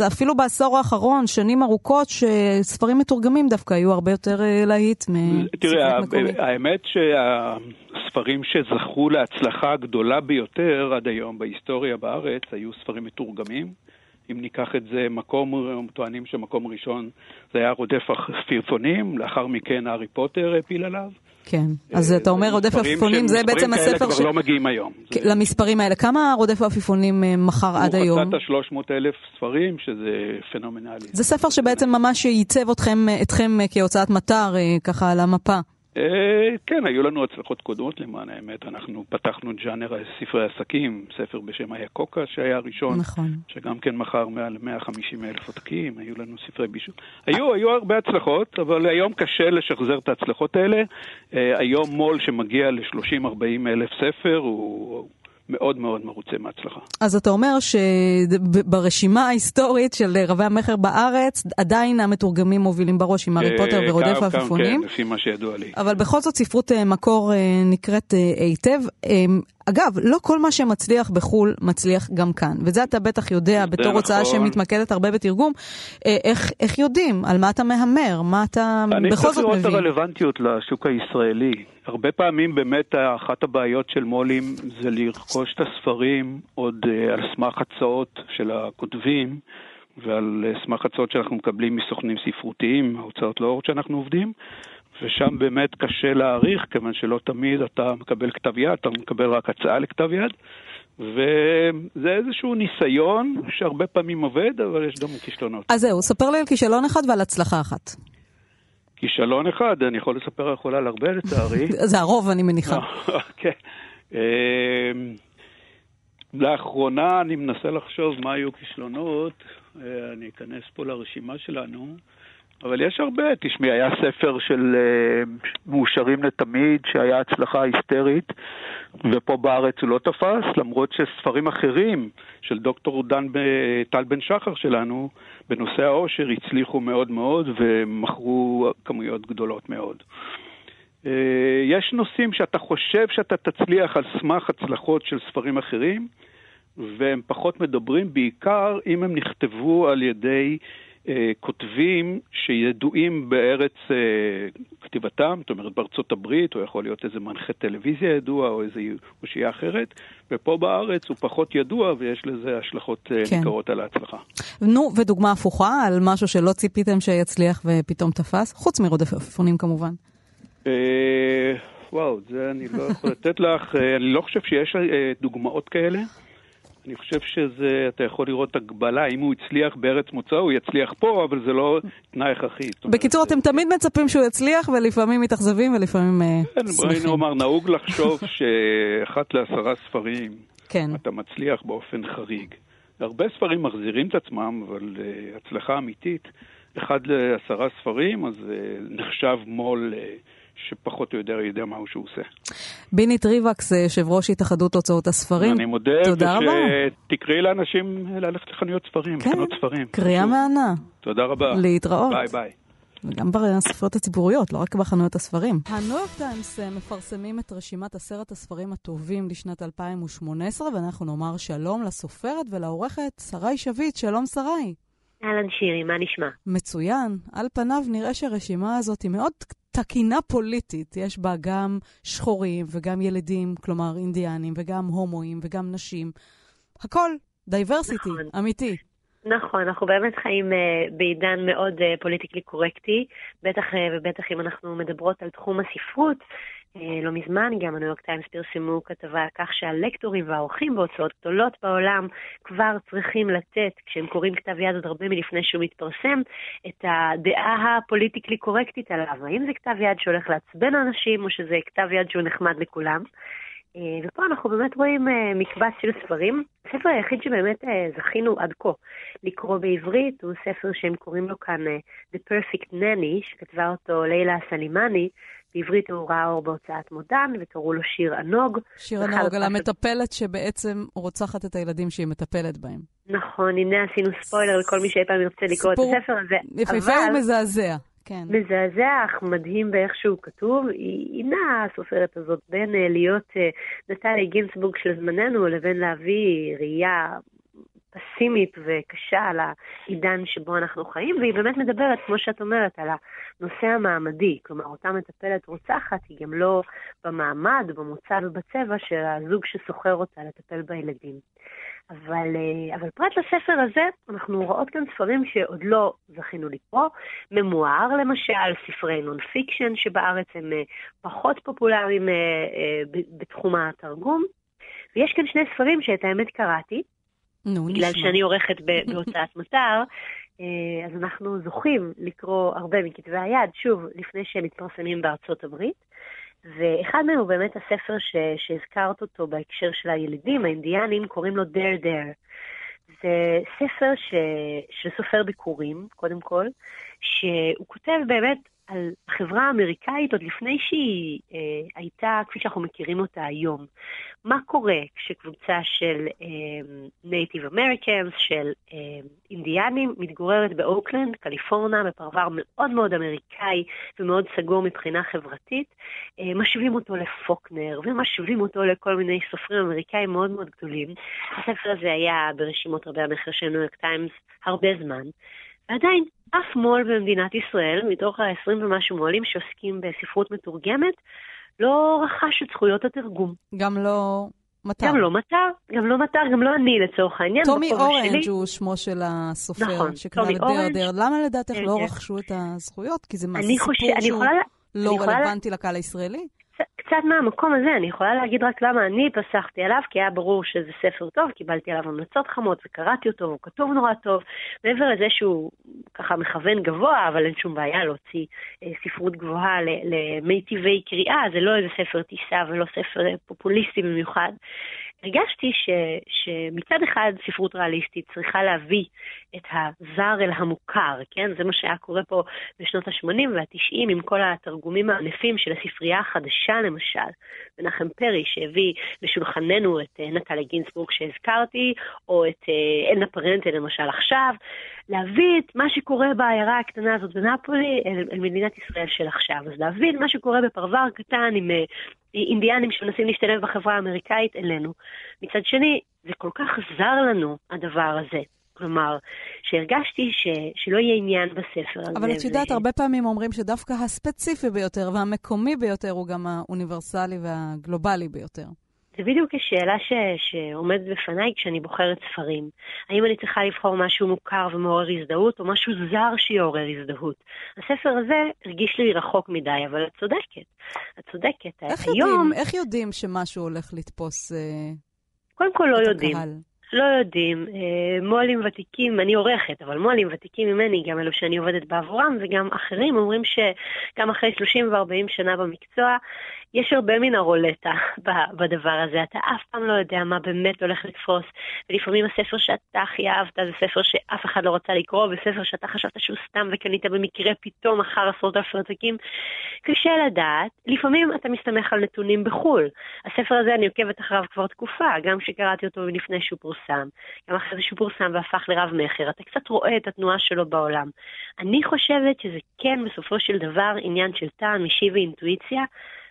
אפילו בעשור האחרון, שנים ארוכות, שספרים מתורגמים דווקא היו הרבה יותר אה, להיט מספרות מקומית. תראה, האמת שהספרים שזכו להצלחה הגדולה ביותר עד היום בהיסטוריה בארץ היו ספרים מתורגמים. אם ניקח את זה, מקום, טוענים שמקום ראשון זה היה רודף עפיפונים, לאחר מכן הארי פוטר הפיל עליו. כן, אז אתה אומר רודף עפיפונים, זה בעצם הספר ש... מספרים כאלה כבר לא מגיעים היום. למספרים האלה, כמה רודף עפיפונים אה, מכר עד היום? הוא חצה 300 אלף ספרים, שזה פנומנלי. זה ספר שבעצם ממש ייצב אתכם אה, כהוצאת מטר, אה, ככה על המפה. אה, כן, היו לנו הצלחות קודמות למען האמת. אנחנו פתחנו ג'אנר ספרי עסקים, ספר בשם איה קוקה שהיה הראשון, נכון. שגם כן מכר מעל 150 אלף עותקים, היו לנו ספרי בישול. היו, היו הרבה הצלחות, אבל היום קשה לשחזר את ההצלחות האלה. אה, היום מו"ל שמגיע ל-30-40 אלף ספר הוא... מאוד מאוד מרוצה מההצלחה. אז אתה אומר שברשימה ההיסטורית של רבי המכר בארץ, עדיין המתורגמים מובילים בראש עם הארי אה, פוטר ורודף העפיפונים. כן, לפי מה שידוע לי. אבל בכל זאת ספרות אה, מקור אה, נקראת היטב. אגב, לא כל מה שמצליח בחו"ל מצליח גם כאן, וזה אתה בטח יודע בתור נכון. הוצאה שמתמקדת הרבה בתרגום, איך, איך יודעים, על מה אתה מהמר, מה אתה בכל זאת מבין. אני צריך לראות את הרלוונטיות לשוק הישראלי. הרבה פעמים באמת אחת הבעיות של מו"לים זה לרכוש את הספרים עוד אה, על סמך הצעות של הכותבים ועל אה, סמך הצעות שאנחנו מקבלים מסוכנים ספרותיים, ההוצאות לאור שאנחנו עובדים, ושם באמת קשה להעריך, כיוון שלא תמיד אתה מקבל כתב יד, אתה מקבל רק הצעה לכתב יד. וזה איזשהו ניסיון שהרבה פעמים עובד, אבל יש גם כישלונות. אז זהו, ספר לי על כישלון אחד ועל הצלחה אחת. כישלון אחד, אני יכול לספר יכול על הרבה לצערי. *laughs* זה הרוב, אני מניחה. כן. *laughs* אמ, לאחרונה אני מנסה לחשוב מה היו כישלונות, אה, אני אכנס פה לרשימה שלנו. אבל יש הרבה, תשמעי, היה ספר של uh, מאושרים לתמיד, שהיה הצלחה היסטרית, ופה בארץ הוא לא תפס, למרות שספרים אחרים של דוקטור דן טל בן שחר שלנו, בנושא העושר, הצליחו מאוד מאוד ומכרו כמויות גדולות מאוד. Uh, יש נושאים שאתה חושב שאתה תצליח על סמך הצלחות של ספרים אחרים, והם פחות מדברים, בעיקר אם הם נכתבו על ידי אה, כותבים שידועים בארץ אה, כתיבתם, זאת אומרת בארצות הברית, או יכול להיות איזה מנחה טלוויזיה ידוע, או איזה אושייה אחרת, ופה בארץ הוא פחות ידוע ויש לזה השלכות אה, כן. ניכרות על ההצלחה. נו, ודוגמה הפוכה על משהו שלא ציפיתם שיצליח ופתאום תפס, חוץ מרודף עפיפונים כמובן. וואו, זה אני לא יכול לתת לך, אני לא חושב שיש דוגמאות כאלה. אני חושב שזה, אתה יכול לראות הגבלה, אם הוא הצליח בארץ מוצאו, הוא יצליח פה, אבל זה לא תנאי הכרחי. בקיצור, אתם תמיד מצפים שהוא יצליח, ולפעמים מתאכזבים ולפעמים אה, כן, שמחים. כן, נאמר, נהוג לחשוב *laughs* שאחת לעשרה ספרים, כן. אתה מצליח באופן חריג. הרבה ספרים מחזירים את עצמם, אבל uh, הצלחה אמיתית, אחד לעשרה ספרים, אז uh, נחשב מו"ל... Uh, שפחות או יותר יודע מה שהוא עושה. ביני טריבקס, יושב ראש התאחדות הוצאות הספרים. אני מודה, תודה רבה. ושתקראי לאנשים ללכת לחנויות ספרים, כן, לחנות ספרים. קריאה מהנה. תודה רבה. להתראות. ביי ביי. וגם בספריות הציבוריות, לא רק בחנויות הספרים. הניו יורק טיימס אה, מפרסמים את רשימת עשרת הספרים הטובים לשנת 2018, ואנחנו נאמר שלום לסופרת ולעורכת שרי שביט. שלום שרי. אהלן שירי, מה נשמע? מצוין. על פניו נראה שהרשימה הזאת היא מאוד תקינה פוליטית. יש בה גם שחורים וגם ילדים, כלומר אינדיאנים, וגם הומואים וגם נשים. הכל, diversity, נכון. אמיתי. נכון, אנחנו באמת חיים uh, בעידן מאוד uh, politically correct־י, בטח uh, ובטח אם אנחנו מדברות על תחום הספרות. Uh, לא מזמן גם הניו יורק טיימס פרסמו כתבה על כך שהלקטורים והעורכים בהוצאות גדולות בעולם כבר צריכים לתת, כשהם קוראים כתב יד עוד הרבה מלפני שהוא מתפרסם, את הדעה הפוליטיקלי קורקטית עליו. האם זה כתב יד שהולך לעצבן אנשים, או שזה כתב יד שהוא נחמד לכולם? אה, ופה אנחנו באמת רואים אה, מקבץ של ספרים. הספר היחיד שבאמת אה, זכינו עד כה לקרוא בעברית הוא ספר שהם קוראים לו כאן The Perfect Nanny, שכתבה אותו לילה סלימני. בעברית הוא ראה אור בהוצאת מודן, וקראו לו שיר ענוג. שיר ענוג, על המטפלת שבעצם רוצחת את הילדים שהיא מטפלת בהם. נכון, הנה עשינו ספוילר לכל מי שאי פעם ירצה לקרוא את הספר הזה. יפהפה ומזעזע. כן. מזעזע, אך מדהים באיך שהוא כתוב. היא, נעה, הסופרת הזאת, בין uh, להיות uh, נטלי גינסבורג של זמננו לבין להביא ראייה פסימית וקשה על העידן שבו אנחנו חיים, והיא באמת מדברת, כמו שאת אומרת, על הנושא המעמדי. כלומר, אותה מטפלת רוצחת היא גם לא במעמד, במוצא ובצבע של הזוג ששוכר אותה לטפל בילדים. אבל, אה, אבל פרט לספר הזה, אנחנו רואות כאן ספרים שעוד לא זכינו לקרוא. ממואר למשל, ספרי non-fiction שבארץ הם אה, פחות פופולריים אה, בתחום התרגום. ויש כאן שני ספרים שאת האמת קראתי. נו, בגלל נשמע. שאני עורכת בהוצאת מטר, אז אנחנו זוכים לקרוא הרבה מכתבי היד, שוב, לפני שהם מתפרסמים בארצות הברית. ואחד מהם הוא באמת הספר ש, שהזכרת אותו בהקשר של הילידים, האינדיאנים, קוראים לו There There. זה ספר ש, של סופר ביכורים, קודם כל, שהוא כותב באמת על החברה האמריקאית עוד לפני שהיא אה, הייתה כפי שאנחנו מכירים אותה היום. מה קורה כשקבוצה של Native uh, Americans, של uh, אינדיאנים, מתגוררת באוקלנד, קליפורניה, בפרבר מאוד מאוד אמריקאי ומאוד סגור מבחינה חברתית, uh, משווים אותו לפוקנר ומשווים אותו לכל מיני סופרים אמריקאים מאוד מאוד גדולים. הספר הזה היה ברשימות רבי המכר של ניו יורק טיימס הרבה זמן. ועדיין, אף מו"ל במדינת ישראל, מתוך ה-20 ומשהו מו"לים שעוסקים בספרות מתורגמת, לא רכש את זכויות התרגום. גם לא מטר. גם לא מטר, גם לא מטר, גם לא אני לצורך העניין. טומי אורנג' שלי... הוא שמו של הסופר, נכון, שקרא ל There There. למה לדעתך כן, לא כן. רכשו את הזכויות? כי זה סיפור חושב, שהוא יכולה... לא רלוונטי לקהל הישראלי? קצת מהמקום הזה, אני יכולה להגיד רק למה אני פסחתי עליו, כי היה ברור שזה ספר טוב, קיבלתי עליו המלצות חמות וקראתי אותו, והוא כתוב נורא טוב. מעבר לזה שהוא ככה מכוון גבוה, אבל אין שום בעיה להוציא אה, ספרות גבוהה למיטיבי קריאה, זה לא איזה ספר טיסה ולא ספר אה, פופוליסטי במיוחד. הרגשתי ש, שמצד אחד ספרות ריאליסטית צריכה להביא את הזר אל המוכר, כן? זה מה שהיה קורה פה בשנות ה-80 וה-90 עם כל התרגומים הענפים של הספרייה החדשה למשל. מנחם פרי שהביא לשולחננו את אה, נטלי גינסבורג שהזכרתי, או את אה, אלנה פרנטה למשל עכשיו, להביא את מה שקורה בעיירה הקטנה הזאת בנפולי אל, אל מדינת ישראל של עכשיו. אז להבין מה שקורה בפרבר קטן עם אה, אינדיאנים שמנסים להשתלב בחברה האמריקאית אלינו. מצד שני, זה כל כך זר לנו, הדבר הזה. כלומר, שהרגשתי ש, שלא יהיה עניין בספר הזה. אבל את יודעת, ו... הרבה פעמים אומרים שדווקא הספציפי ביותר והמקומי ביותר הוא גם האוניברסלי והגלובלי ביותר. זה בדיוק השאלה ש, שעומדת בפניי כשאני בוחרת ספרים. האם אני צריכה לבחור משהו מוכר ומעורר הזדהות, או משהו זר שיעורר הזדהות? הספר הזה הרגיש לי רחוק מדי, אבל את צודקת. את צודקת. איך היום... יודעים, איך יודעים שמשהו הולך לתפוס אה, קודם כל לא יודעים. הקהל? לא יודעים. אה, מו"לים ותיקים, אני עורכת, אבל מו"לים ותיקים ממני, גם אלו שאני עובדת בעבורם, וגם אחרים אומרים שגם אחרי 30 ו-40 שנה במקצוע, יש הרבה מן הרולטה בדבר הזה. אתה אף פעם לא יודע מה באמת הולך לתפוס, ולפעמים הספר שאתה הכי אהבת זה ספר שאף אחד לא רצה לקרוא, וספר שאתה חשבת שהוא סתם וקנית במקרה פתאום אחר עשרות אלפי עותקים. קשה לדעת. לפעמים אתה מסתמך על נתונים בחו"ל. הספר הזה, אני עוקבת אחריו כבר תקופה, גם כשקראתי אותו לפני שהוא פורסם, גם אחרי זה שהוא פורסם והפך לרב-מכר. אתה קצת רואה את התנועה שלו בעולם. אני חושבת שזה כן בסופו של דבר עניין של טעם אישי ואינטואיציה.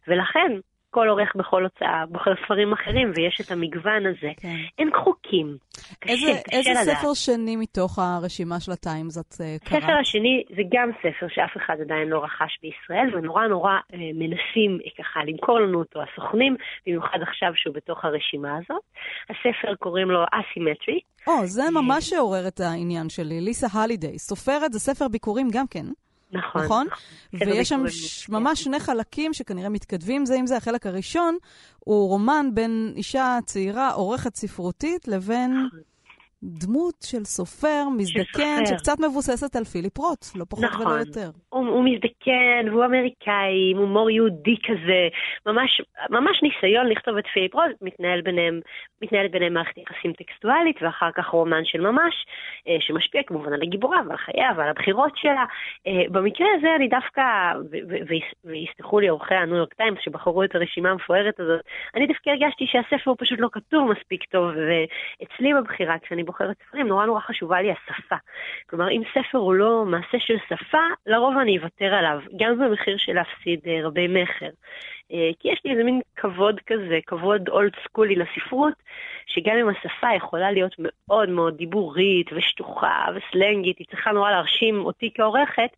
ולכן כל עורך בכל הוצאה בוחר ספרים אחרים, ויש את המגוון הזה. כן. אין חוקים. קשה, איזה, קשה איזה לדעת. ספר שני מתוך הרשימה של הטיימס את uh, קראת? הספר השני זה גם ספר שאף אחד עדיין לא רכש בישראל, ונורא נורא uh, מנסים uh, ככה למכור לנו אותו הסוכנים, במיוחד עכשיו שהוא בתוך הרשימה הזאת. הספר קוראים לו אסימטרי. או, זה ממש עורר את העניין שלי. ליסה הלידיי, סופרת, זה ספר ביקורים גם כן. נכון. נכון? ויש שם ש... ממש שני חלקים שכנראה מתכתבים זה עם זה. החלק הראשון הוא רומן בין אישה צעירה, עורכת ספרותית, לבין... נכון. דמות של סופר מזדקן, סופר. שקצת מבוססת על פיליפ רוט, לא פחות נכון. ולא יותר. הוא, הוא מזדקן, והוא אמריקאי, עם הומור יהודי כזה, ממש, ממש ניסיון לכתוב את פיליפ רוט, מתנהל ביניהם, מתנהלת ביניהם מערכת יחסים טקסטואלית, ואחר כך רומן של ממש, אה, שמשפיע כמובן על הגיבורה ועל חייה ועל הבחירות שלה. אה, במקרה הזה אני דווקא, ויסלחו לי עורכי הניו יורק טיימס שבחרו את הרשימה המפוארת הזאת, אני דווקא הרגשתי שהספר הוא פשוט לא כתוב מספיק טוב, ואצלי בבחירה, כשאני בוחרת ספרים, נורא נורא חשובה לי השפה. כלומר, אם ספר הוא לא מעשה של שפה, לרוב אני אוותר עליו, גם במחיר של להפסיד אה, רבי מכר. אה, כי יש לי איזה מין כבוד כזה, כבוד אולד סקולי לספרות, שגם אם השפה יכולה להיות מאוד מאוד דיבורית ושטוחה וסלנגית, היא צריכה נורא להרשים אותי כעורכת,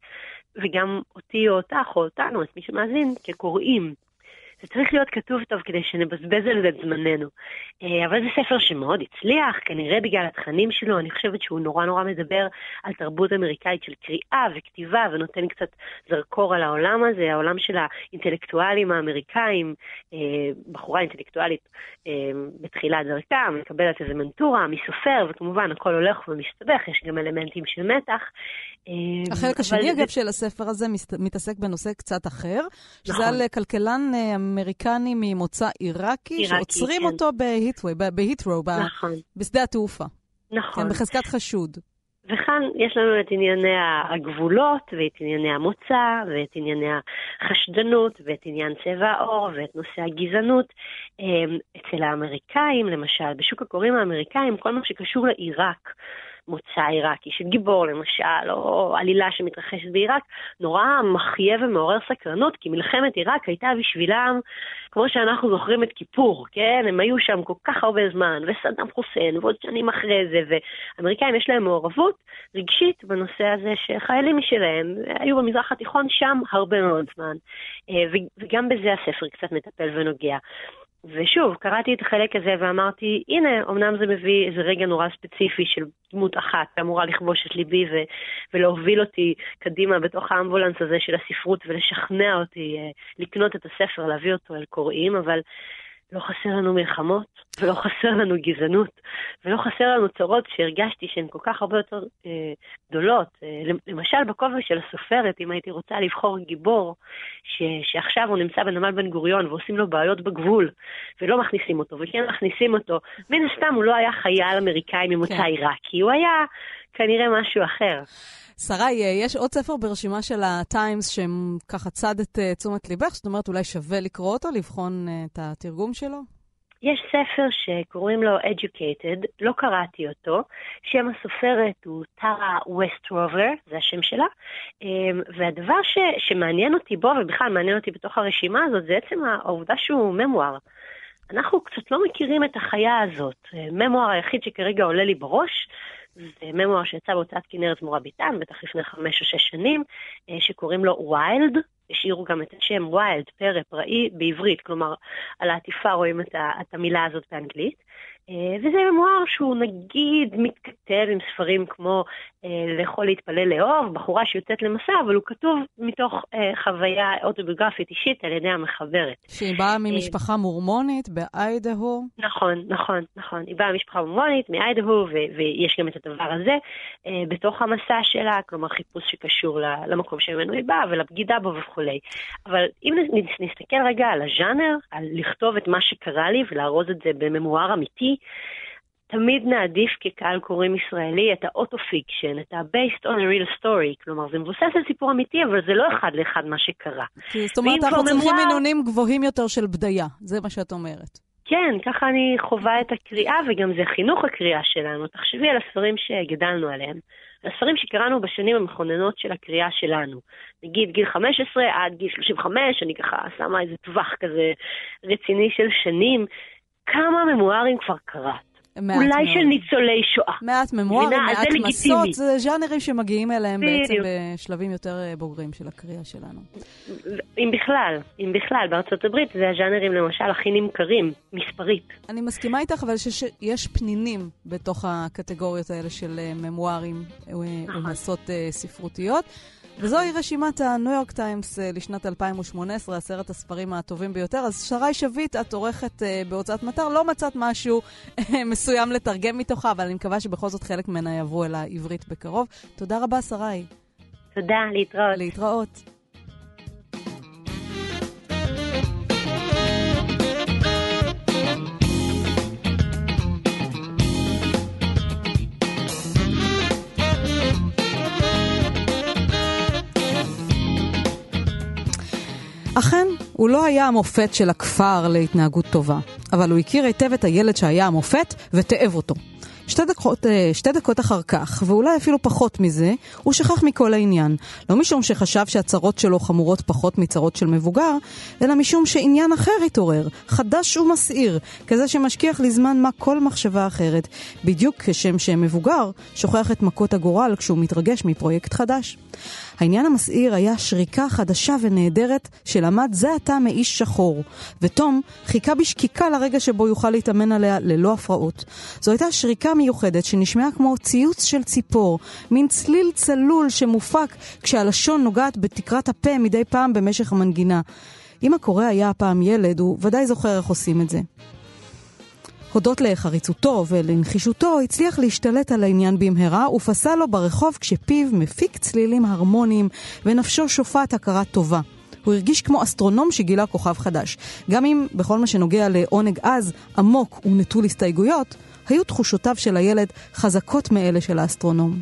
וגם אותי או אותך או אותנו, את מי שמאזין, כקוראים. זה צריך להיות כתוב טוב כדי שנבזבז על זה את זמננו. אה, אבל זה ספר שמאוד הצליח, כנראה בגלל התכנים שלו, אני חושבת שהוא נורא נורא מדבר על תרבות אמריקאית של קריאה וכתיבה, ונותן קצת זרקור על העולם הזה, העולם של האינטלקטואלים האמריקאים, אה, בחורה אינטלקטואלית אה, בתחילת דרכה, מקבלת איזה מנטורה מסופר, וכמובן הכל הולך ומסתבך, יש גם אלמנטים של מתח. החלק השני, אגב, של הספר הזה מתעסק בנושא קצת אחר, שזה נכון. על כלכלן אמריקני ממוצא עיראקי, עיראקי שעוצרים כן. אותו בהיטווי, בהיטרו, נכון. בשדה התעופה. נכון. כן, בחזקת חשוד. וכאן יש לנו את ענייני הגבולות, ואת ענייני המוצא, ואת ענייני החשדנות, ואת עניין צבע העור, ואת נושא הגזענות. אמ, אצל האמריקאים, למשל, בשוק הקוראים האמריקאים, כל מה שקשור לעיראק, מוצא עיראקי של גיבור למשל, או עלילה שמתרחשת בעיראק, נורא מחיה ומעורר סקרנות, כי מלחמת עיראק הייתה בשבילם, כמו שאנחנו זוכרים את כיפור, כן? הם היו שם כל כך הרבה זמן, וסדאם חוסיין, ועוד שנים אחרי זה, ואמריקאים יש להם מעורבות רגשית בנושא הזה, שחיילים משלהם היו במזרח התיכון שם הרבה מאוד זמן, אה, וגם בזה הספר קצת מטפל ונוגע. ושוב, קראתי את החלק הזה ואמרתי, הנה, אמנם זה מביא איזה רגע נורא ספציפי של דמות אחת שאמורה לכבוש את ליבי ו- ולהוביל אותי קדימה בתוך האמבולנס הזה של הספרות ולשכנע אותי uh, לקנות את הספר, להביא אותו אל קוראים, אבל לא חסר לנו מלחמות, ולא חסר לנו גזענות, ולא חסר לנו צרות שהרגשתי שהן כל כך הרבה יותר אה, גדולות. אה, למשל, בכובע של הסופרת, אם הייתי רוצה לבחור גיבור, ש, שעכשיו הוא נמצא בנמל בן גוריון ועושים לו בעיות בגבול, ולא מכניסים אותו, וכן מכניסים אותו, מן הסתם הוא לא היה חייל אמריקאי ממוצא כן. עיראקי, הוא היה כנראה משהו אחר. שרי, אה, יש עוד ספר ברשימה של הטיימס שככה צד את uh, תשומת ליבך, זאת אומרת אולי שווה לקרוא אותו, לבחון uh, את התרגום שלו? יש ספר שקוראים לו Educated, לא קראתי אותו, שם הסופרת הוא טרה ווסטרובר, זה השם שלה, והדבר ש, שמעניין אותי בו, ובכלל מעניין אותי בתוך הרשימה הזאת, זה עצם העובדה שהוא ממואר. אנחנו קצת לא מכירים את החיה הזאת. ממואר היחיד שכרגע עולה לי בראש זה ממואר שיצא בהוצאת כנרת זמורה ביטן, בטח לפני חמש או שש שנים, אה, שקוראים לו ויילד. השאירו גם את השם ויילד, פרא, פראי, בעברית, כלומר, על העטיפה רואים את, המילה הזאת באנגלית. אה, וזה ממואר שהוא נגיד מתכתב עם ספרים כמו אה, לאכול להתפלל לאהוב, בחורה שיוצאת למסע, אבל הוא כתוב מתוך אה, חוויה אוטוביוגרפית אישית על ידי המחברת. שהיא באה ממשפחה מורמונית באיידהו. נכון, נכון, נכון. היא באה ממשפחה מורמונית מאיידהו, ויש גם את הדבר הזה בתוך המסע שלה, כלומר חיפוש שקשור למקום שממנו היא באה ולבגידה בו וכולי. אבל אם נסתכל רגע על הז'אנר, על לכתוב את מה שקרה לי ולארוז את זה בממואר אמיתי, תמיד נעדיף כקהל קוראים ישראלי את ה auto-fiction, את ה-based on a real story, כלומר זה מבוסס על סיפור אמיתי, אבל זה לא אחד לאחד מה שקרה. זאת אומרת, אנחנו צריכים מינונים גבוהים יותר של בדיה, זה מה שאת אומרת. כן, ככה אני חווה את הקריאה, וגם זה חינוך הקריאה שלנו. תחשבי על הספרים שגדלנו עליהם, על הספרים שקראנו בשנים המכוננות של הקריאה שלנו. נגיד גיל 15 עד גיל 35, אני ככה שמה איזה טווח כזה רציני של שנים. כמה ממוארים כבר קראת? אולי מאוד. של ניצולי שואה. מעט ממוארים, מעט מסות, זה ז'אנרים שמגיעים אליהם בדיוק. בעצם בשלבים יותר אה, בוגרים של הקריאה שלנו. אם בכלל, אם בכלל, בארצות הברית זה הז'אנרים למשל הכי נמכרים, מספרית. אני מסכימה איתך, אבל שיש פנינים בתוך הקטגוריות האלה של אה, ממוארים אה, נכון. ומסות ספרותיות. וזוהי רשימת הניו יורק טיימס אה, לשנת 2018, עשרת הספרים הטובים ביותר. אז שרי שביט, את עורכת אה, בהוצאת מטר, לא מצאת משהו אה, מסוים לתרגם מתוכה, אבל אני מקווה שבכל זאת חלק ממנה יעברו אל העברית בקרוב. תודה רבה, שרי. תודה, להתראות. להתראות. אכן, הוא לא היה המופת של הכפר להתנהגות טובה, אבל הוא הכיר היטב את הילד שהיה המופת ותאב אותו. שתי דקות, אה, שתי דקות אחר כך, ואולי אפילו פחות מזה, הוא שכח מכל העניין. לא משום שחשב שהצרות שלו חמורות פחות מצרות של מבוגר, אלא משום שעניין אחר התעורר, חדש ומסעיר, כזה שמשכיח לזמן מה כל מחשבה אחרת, בדיוק כשם שמבוגר שוכח את מכות הגורל כשהוא מתרגש מפרויקט חדש. העניין המסעיר היה שריקה חדשה ונהדרת שלמד זה עתה מאיש שחור, ותום חיכה בשקיקה לרגע שבו יוכל להתאמן עליה ללא הפרעות. זו הייתה שריקה מיוחדת שנשמעה כמו ציוץ של ציפור, מין צליל צלול שמופק כשהלשון נוגעת בתקרת הפה מדי פעם במשך המנגינה. אם הקורא היה הפעם ילד, הוא ודאי זוכר איך עושים את זה. הודות לחריצותו ולנחישותו, הצליח להשתלט על העניין במהרה, ופסע לו ברחוב כשפיו מפיק צלילים הרמוניים ונפשו שופעת הכרת טובה. הוא הרגיש כמו אסטרונום שגילה כוכב חדש. גם אם בכל מה שנוגע לעונג עז, עמוק ונטול הסתייגויות, היו תחושותיו של הילד חזקות מאלה של האסטרונום.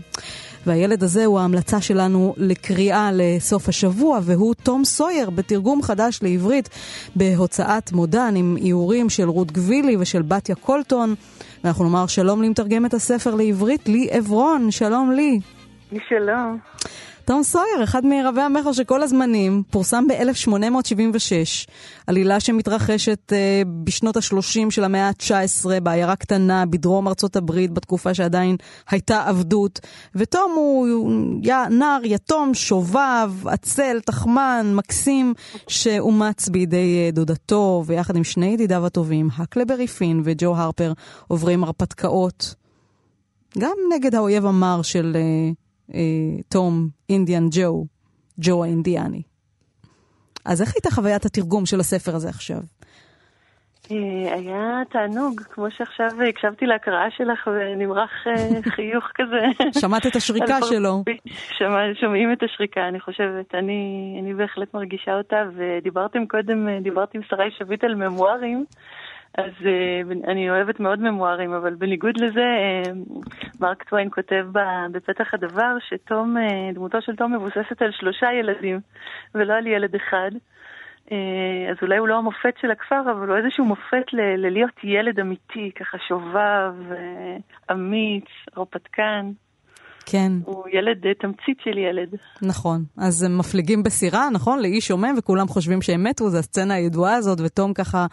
והילד הזה הוא ההמלצה שלנו לקריאה לסוף השבוע, והוא תום סויר בתרגום חדש לעברית בהוצאת מודן עם איורים של רות גבילי ושל בתיה קולטון. ואנחנו נאמר שלום את הספר לעברית, לי עברון, שלום לי. שלום. תום סויר, אחד מרבי המכר של כל הזמנים, פורסם ב-1876, עלילה שמתרחשת uh, בשנות ה-30 של המאה ה-19 בעיירה קטנה בדרום ארצות הברית, בתקופה שעדיין הייתה עבדות. ותום הוא י... נער יתום, שובב, עצל, תחמן, מקסים, שאומץ בידי uh, דודתו, ויחד עם שני ידידיו הטובים, הקלברי פין וג'ו הרפר, עוברים הרפתקאות. גם נגד האויב המר של... אה, תום אינדיאן ג'ו, ג'ו האינדיאני. אז איך הייתה חוויית התרגום של הספר הזה עכשיו? אה, היה תענוג, כמו שעכשיו הקשבתי להקראה שלך ונמרח אה, *laughs* חיוך כזה. שמעת את השריקה שלו. שמע, שומעים את השריקה, אני חושבת. אני, אני בהחלט מרגישה אותה, ודיברתם קודם, דיברתי עם שרי שביט על ממוארים. אז uh, אני אוהבת מאוד ממוארים, אבל בניגוד לזה, uh, מרק טוויין כותב בפתח הדבר שתום, uh, דמותו של תום מבוססת על שלושה ילדים, ולא על ילד אחד. אז אולי הוא לא המופת של הכפר, אבל הוא איזשהו מופת ל- ללהיות ילד אמיתי, ככה שובב, אמיץ, הרפתקן. כן. הוא ילד, אה, תמצית של ילד. נכון. אז הם מפליגים בסירה, נכון? לאיש שומם, וכולם חושבים שהם מתו, זו הסצנה הידועה הזאת, ותום ככה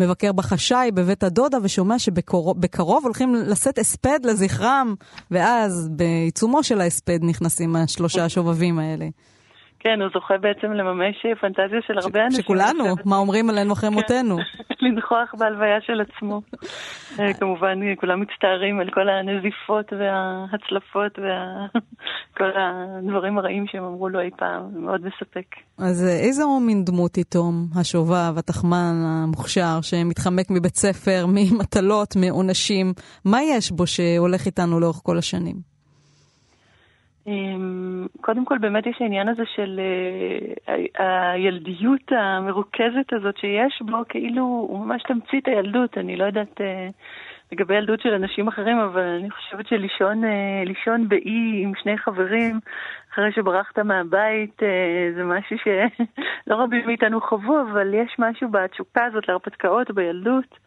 מבקר בחשאי בבית הדודה, ושומע שבקרוב הולכים לשאת הספד לזכרם, ואז בעיצומו של ההספד נכנסים השלושה השובבים האלה. כן, הוא זוכה בעצם לממש פנטזיה של הרבה אנשים. שכולנו, מה אומרים עלינו אחרי כן. מותנו. *laughs* לנכוח בהלוויה של עצמו. אה, כמובן, כולם מצטערים על כל הנזיפות וההצלפות וכל *laughs* הדברים הרעים שהם אמרו לו אי פעם, מאוד מספק. אז אה, איזה מין דמות היא תום, השובב, התחמן המוכשר, שמתחמק מבית ספר, ממטלות, מעונשים? מה יש בו שהולך איתנו לאורך כל השנים? אמ, קודם כל באמת יש העניין הזה של אה, הילדיות המרוכזת הזאת שיש בו, כאילו הוא ממש תמצית הילדות, אני לא יודעת אה, לגבי ילדות של אנשים אחרים, אבל אני חושבת שלישון אה, באי עם שני חברים אחרי שברחת מהבית זה משהו שלא *laughs* רבים מאיתנו חוו, אבל יש משהו בתשוקה הזאת להרפתקאות בילדות.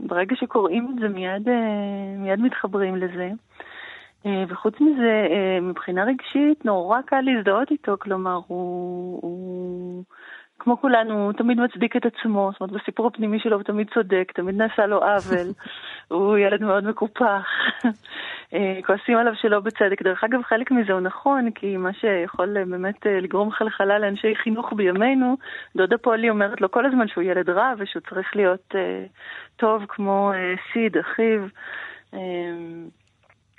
שברגע שקוראים את זה מיד, מיד מתחברים לזה. אה, וחוץ מזה, אה, מבחינה רגשית, נורא קל להזדהות איתו, כלומר, הוא, הוא כמו כולנו, הוא תמיד מצדיק את עצמו, זאת אומרת, בסיפור הפנימי שלו הוא תמיד צודק, תמיד נעשה לו עוול, *laughs* הוא ילד מאוד מקופח, *laughs* אה, כועסים עליו שלא בצדק. דרך אגב, חלק מזה הוא נכון, כי מה שיכול באמת לגרום חלחלה לאנשי חינוך בימינו, דודה פולי אומרת לו כל הזמן שהוא ילד רע ושהוא צריך להיות טוב כמו סיד, אחיו.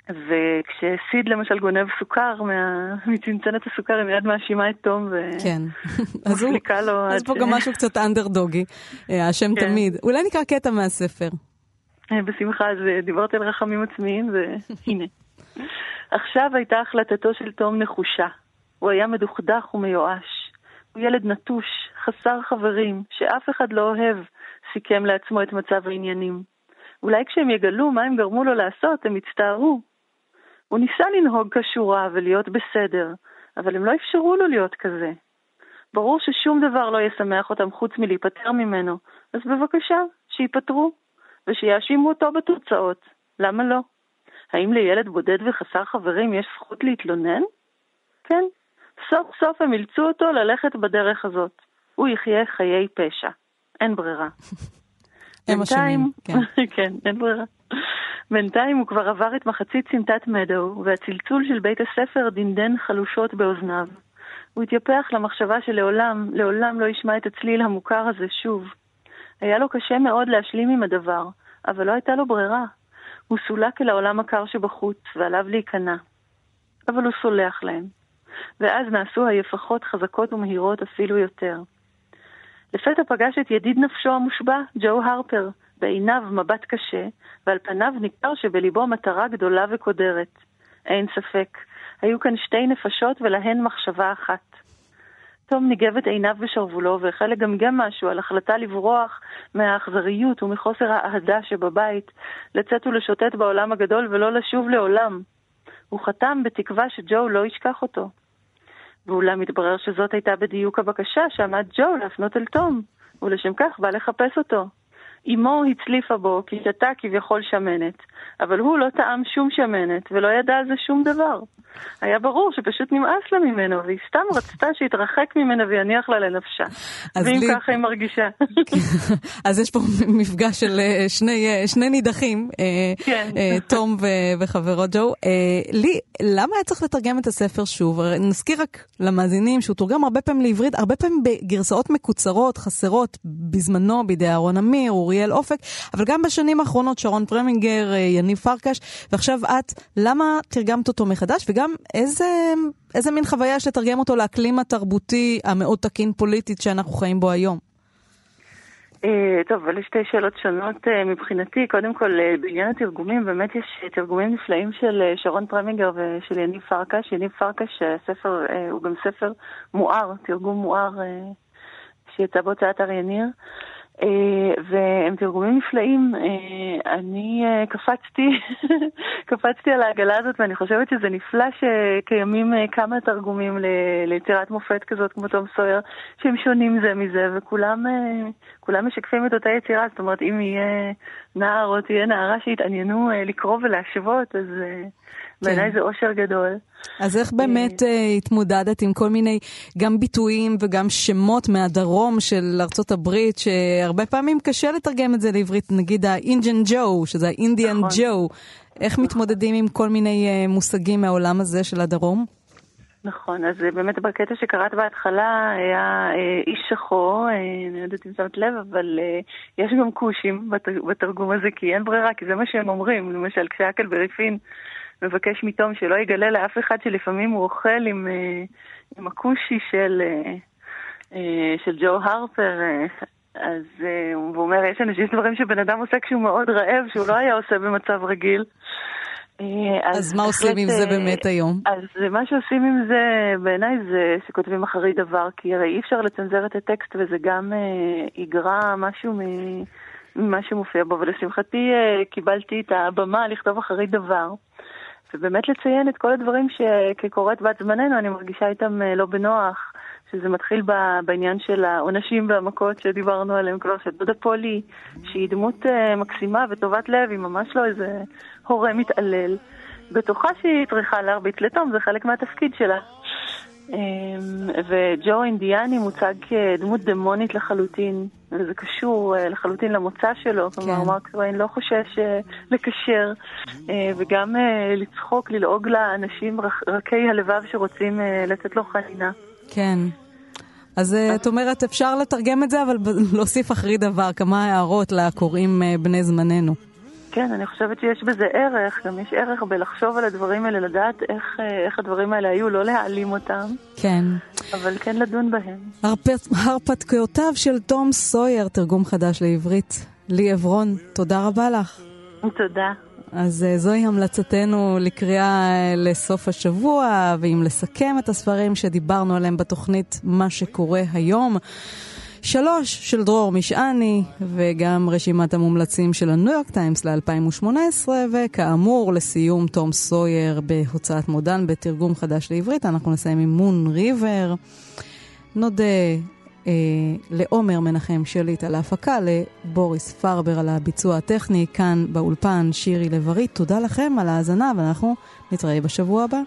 וכשסיד למשל גונב סוכר *laughs* מצנצנת הסוכר, היא מיד מאשימה את תום ומחליקה כן. *laughs* לו. אז פה גם משהו קצת אנדרדוגי, אה, האשם כן. תמיד. אולי נקרא קטע מהספר. אה, בשמחה, אז אה, דיברת על רחמים עצמיים, והנה. *laughs* עכשיו הייתה החלטתו של תום נחושה. הוא היה מדוכדך ומיואש. הוא ילד נטוש, חסר חברים, שאף אחד לא אוהב, סיכם לעצמו את מצב העניינים. אולי כשהם יגלו מה הם גרמו לו לעשות, הם יצטערו. הוא ניסה לנהוג כשורה ולהיות בסדר, אבל הם לא אפשרו לו להיות כזה. ברור ששום דבר לא ישמח אותם חוץ מלהיפטר ממנו, אז בבקשה, שייפטרו, ושיאשימו אותו בתוצאות. למה לא? האם לילד בודד וחסר חברים יש זכות להתלונן? כן. סוף סוף הם אילצו אותו ללכת בדרך הזאת. הוא יחיה חיי פשע. אין ברירה. הם אשמים, כן. *laughs* כן, אין ברירה. בינתיים הוא כבר עבר את מחצית סמטת מדו, והצלצול של בית הספר דנדן חלושות באוזניו. הוא התייפח למחשבה שלעולם, לעולם לא ישמע את הצליל המוכר הזה שוב. היה לו קשה מאוד להשלים עם הדבר, אבל לא הייתה לו ברירה. הוא סולק אל העולם הקר שבחוץ, ועליו להיכנע. אבל הוא סולח להם. ואז נעשו היפחות חזקות ומהירות אפילו יותר. לפתע פגש את ידיד נפשו המושבע, ג'ו הרפר, בעיניו מבט קשה, ועל פניו ניכר שבליבו מטרה גדולה וקודרת. אין ספק, היו כאן שתי נפשות ולהן מחשבה אחת. תום ניגב את עיניו בשרוולו והחל לגמגם משהו על החלטה לברוח מהאכזריות ומחוסר האהדה שבבית, לצאת ולשוטט בעולם הגדול ולא לשוב לעולם. הוא חתם בתקווה שג'ו לא ישכח אותו. ואולם התברר שזאת הייתה בדיוק הבקשה שעמד ג'ו להפנות אל תום, ולשם כך בא לחפש אותו. אמו הצליפה בו כי שתה כביכול שמנת, אבל הוא לא טעם שום שמנת ולא ידע על זה שום דבר. היה ברור שפשוט נמאס לה ממנו, והיא סתם רצתה שיתרחק ממנה ויניח לה לנפשה. ואם לי... ככה היא מרגישה. *laughs* אז יש פה *laughs* מפגש של אה, שני, אה, שני נידחים, אה, כן. תום וחברו ג'ו. לי, למה היה צריך לתרגם את הספר שוב? נזכיר רק למאזינים שהוא תורגם הרבה פעמים לעברית, הרבה פעמים בגרסאות מקוצרות, חסרות, בזמנו בידי אהרון אמיר, אוריאל אופק, אבל גם בשנים האחרונות שרון פרמינגר, יניב פרקש, ועכשיו את, למה תרגמת אותו מחדש? וגם איזה, איזה מין חוויה יש לתרגם אותו לאקלים התרבותי המאוד תקין פוליטית שאנחנו חיים בו היום. Uh, טוב, אלה שתי שאלות שונות uh, מבחינתי. קודם כל, בעניין התרגומים, באמת יש תרגומים נפלאים של שרון פרמינגר ושל יניב פרקש. יניב פרקש, הספר הוא גם ספר מואר, תרגום מואר שיצא בהוצאת אריה ניר. אה, והם תרגומים נפלאים. אה, אני אה, קפצתי, *laughs* קפצתי על העגלה הזאת, ואני חושבת שזה נפלא שקיימים כמה תרגומים ליצירת מופת כזאת כמו תום סויר, שהם שונים זה מזה, וכולם משקפים את אותה יצירה. זאת אומרת, אם יהיה נער או תהיה נערה שיתעניינו לקרוא ולהשוות, אז... בעיניי כן. זה אושר גדול. אז איך באמת uh, התמודדת עם כל מיני, גם ביטויים וגם שמות מהדרום של ארצות הברית, שהרבה פעמים קשה לתרגם את זה לעברית, נגיד ה-Indian Joe, שזה ה-Indian נכון. Joe. איך. מתמודדים עם כל מיני uh, מושגים מהעולם הזה של הדרום? נכון, אז באמת בקטע שקראת בהתחלה היה אה, איש שחור, אה, אני לא יודעת אם שמת לב, אבל אה, יש גם כושים בת, בתרגום הזה, כי אין ברירה, כי זה מה שהם אומרים. למשל, כשאקל בריפין מבקש מתום שלא יגלה לאף אחד שלפעמים הוא אוכל עם, אה, עם הכושי של, אה, אה, של ג'ו הרפר. אז הוא אומר, יש אנשים, דברים שבן אדם עושה כשהוא מאוד רעב, שהוא לא היה עושה במצב רגיל. אז, אז מה עושים עם זה באמת היום? אז מה שעושים עם זה, בעיניי זה שכותבים אחרי דבר, כי הרי אי אפשר לצנזר את הטקסט וזה גם אה, יגרע משהו ממה שמופיע בו, ולשמחתי אה, קיבלתי את הבמה לכתוב אחרי דבר. ובאמת לציין את כל הדברים שכקוראת בת זמננו אני מרגישה איתם אה, לא בנוח, שזה מתחיל בעניין של העונשים והמכות שדיברנו עליהם כבר, של דודה פולי, שהיא דמות אה, מקסימה וטובת לב, היא ממש לא איזה הורה מתעלל. בטוחה שהיא צריכה להרביץ לתום, זה חלק מהתפקיד שלה. אמ, וג'ו אינדיאני מוצג כדמות דמונית לחלוטין, וזה קשור אה, לחלוטין למוצא שלו, כן. כלומר מרק טוויין לא חושש אה, לקשר, אה, וגם לצחוק, ללעוג לאנשים רכי הלבב שרוצים לתת לו חנינה. כן. אז את אומרת, אפשר לתרגם את זה, אבל להוסיף אחרי דבר, כמה הערות לקוראים בני זמננו. כן, אני חושבת שיש בזה ערך, גם יש ערך בלחשוב על הדברים האלה, לדעת איך, אה, איך הדברים האלה היו, לא להעלים אותם. כן. אבל כן לדון בהם. הרפתקאותיו של תום סויר, תרגום חדש לעברית. לי עברון, תודה רבה לך. תודה. אז uh, זוהי המלצתנו לקריאה uh, לסוף השבוע, ואם לסכם את הספרים שדיברנו עליהם בתוכנית מה שקורה היום. שלוש של דרור משעני, וגם רשימת המומלצים של הניו יורק טיימס ל-2018, וכאמור, לסיום, תום סויר בהוצאת מודן בתרגום חדש לעברית. אנחנו נסיים עם מון ריבר. נודה אה, לעומר מנחם שליט על ההפקה, לבוריס פרבר על הביצוע הטכני, כאן באולפן שירי לב-ארי. תודה לכם על ההאזנה, ואנחנו נתראה בשבוע הבא.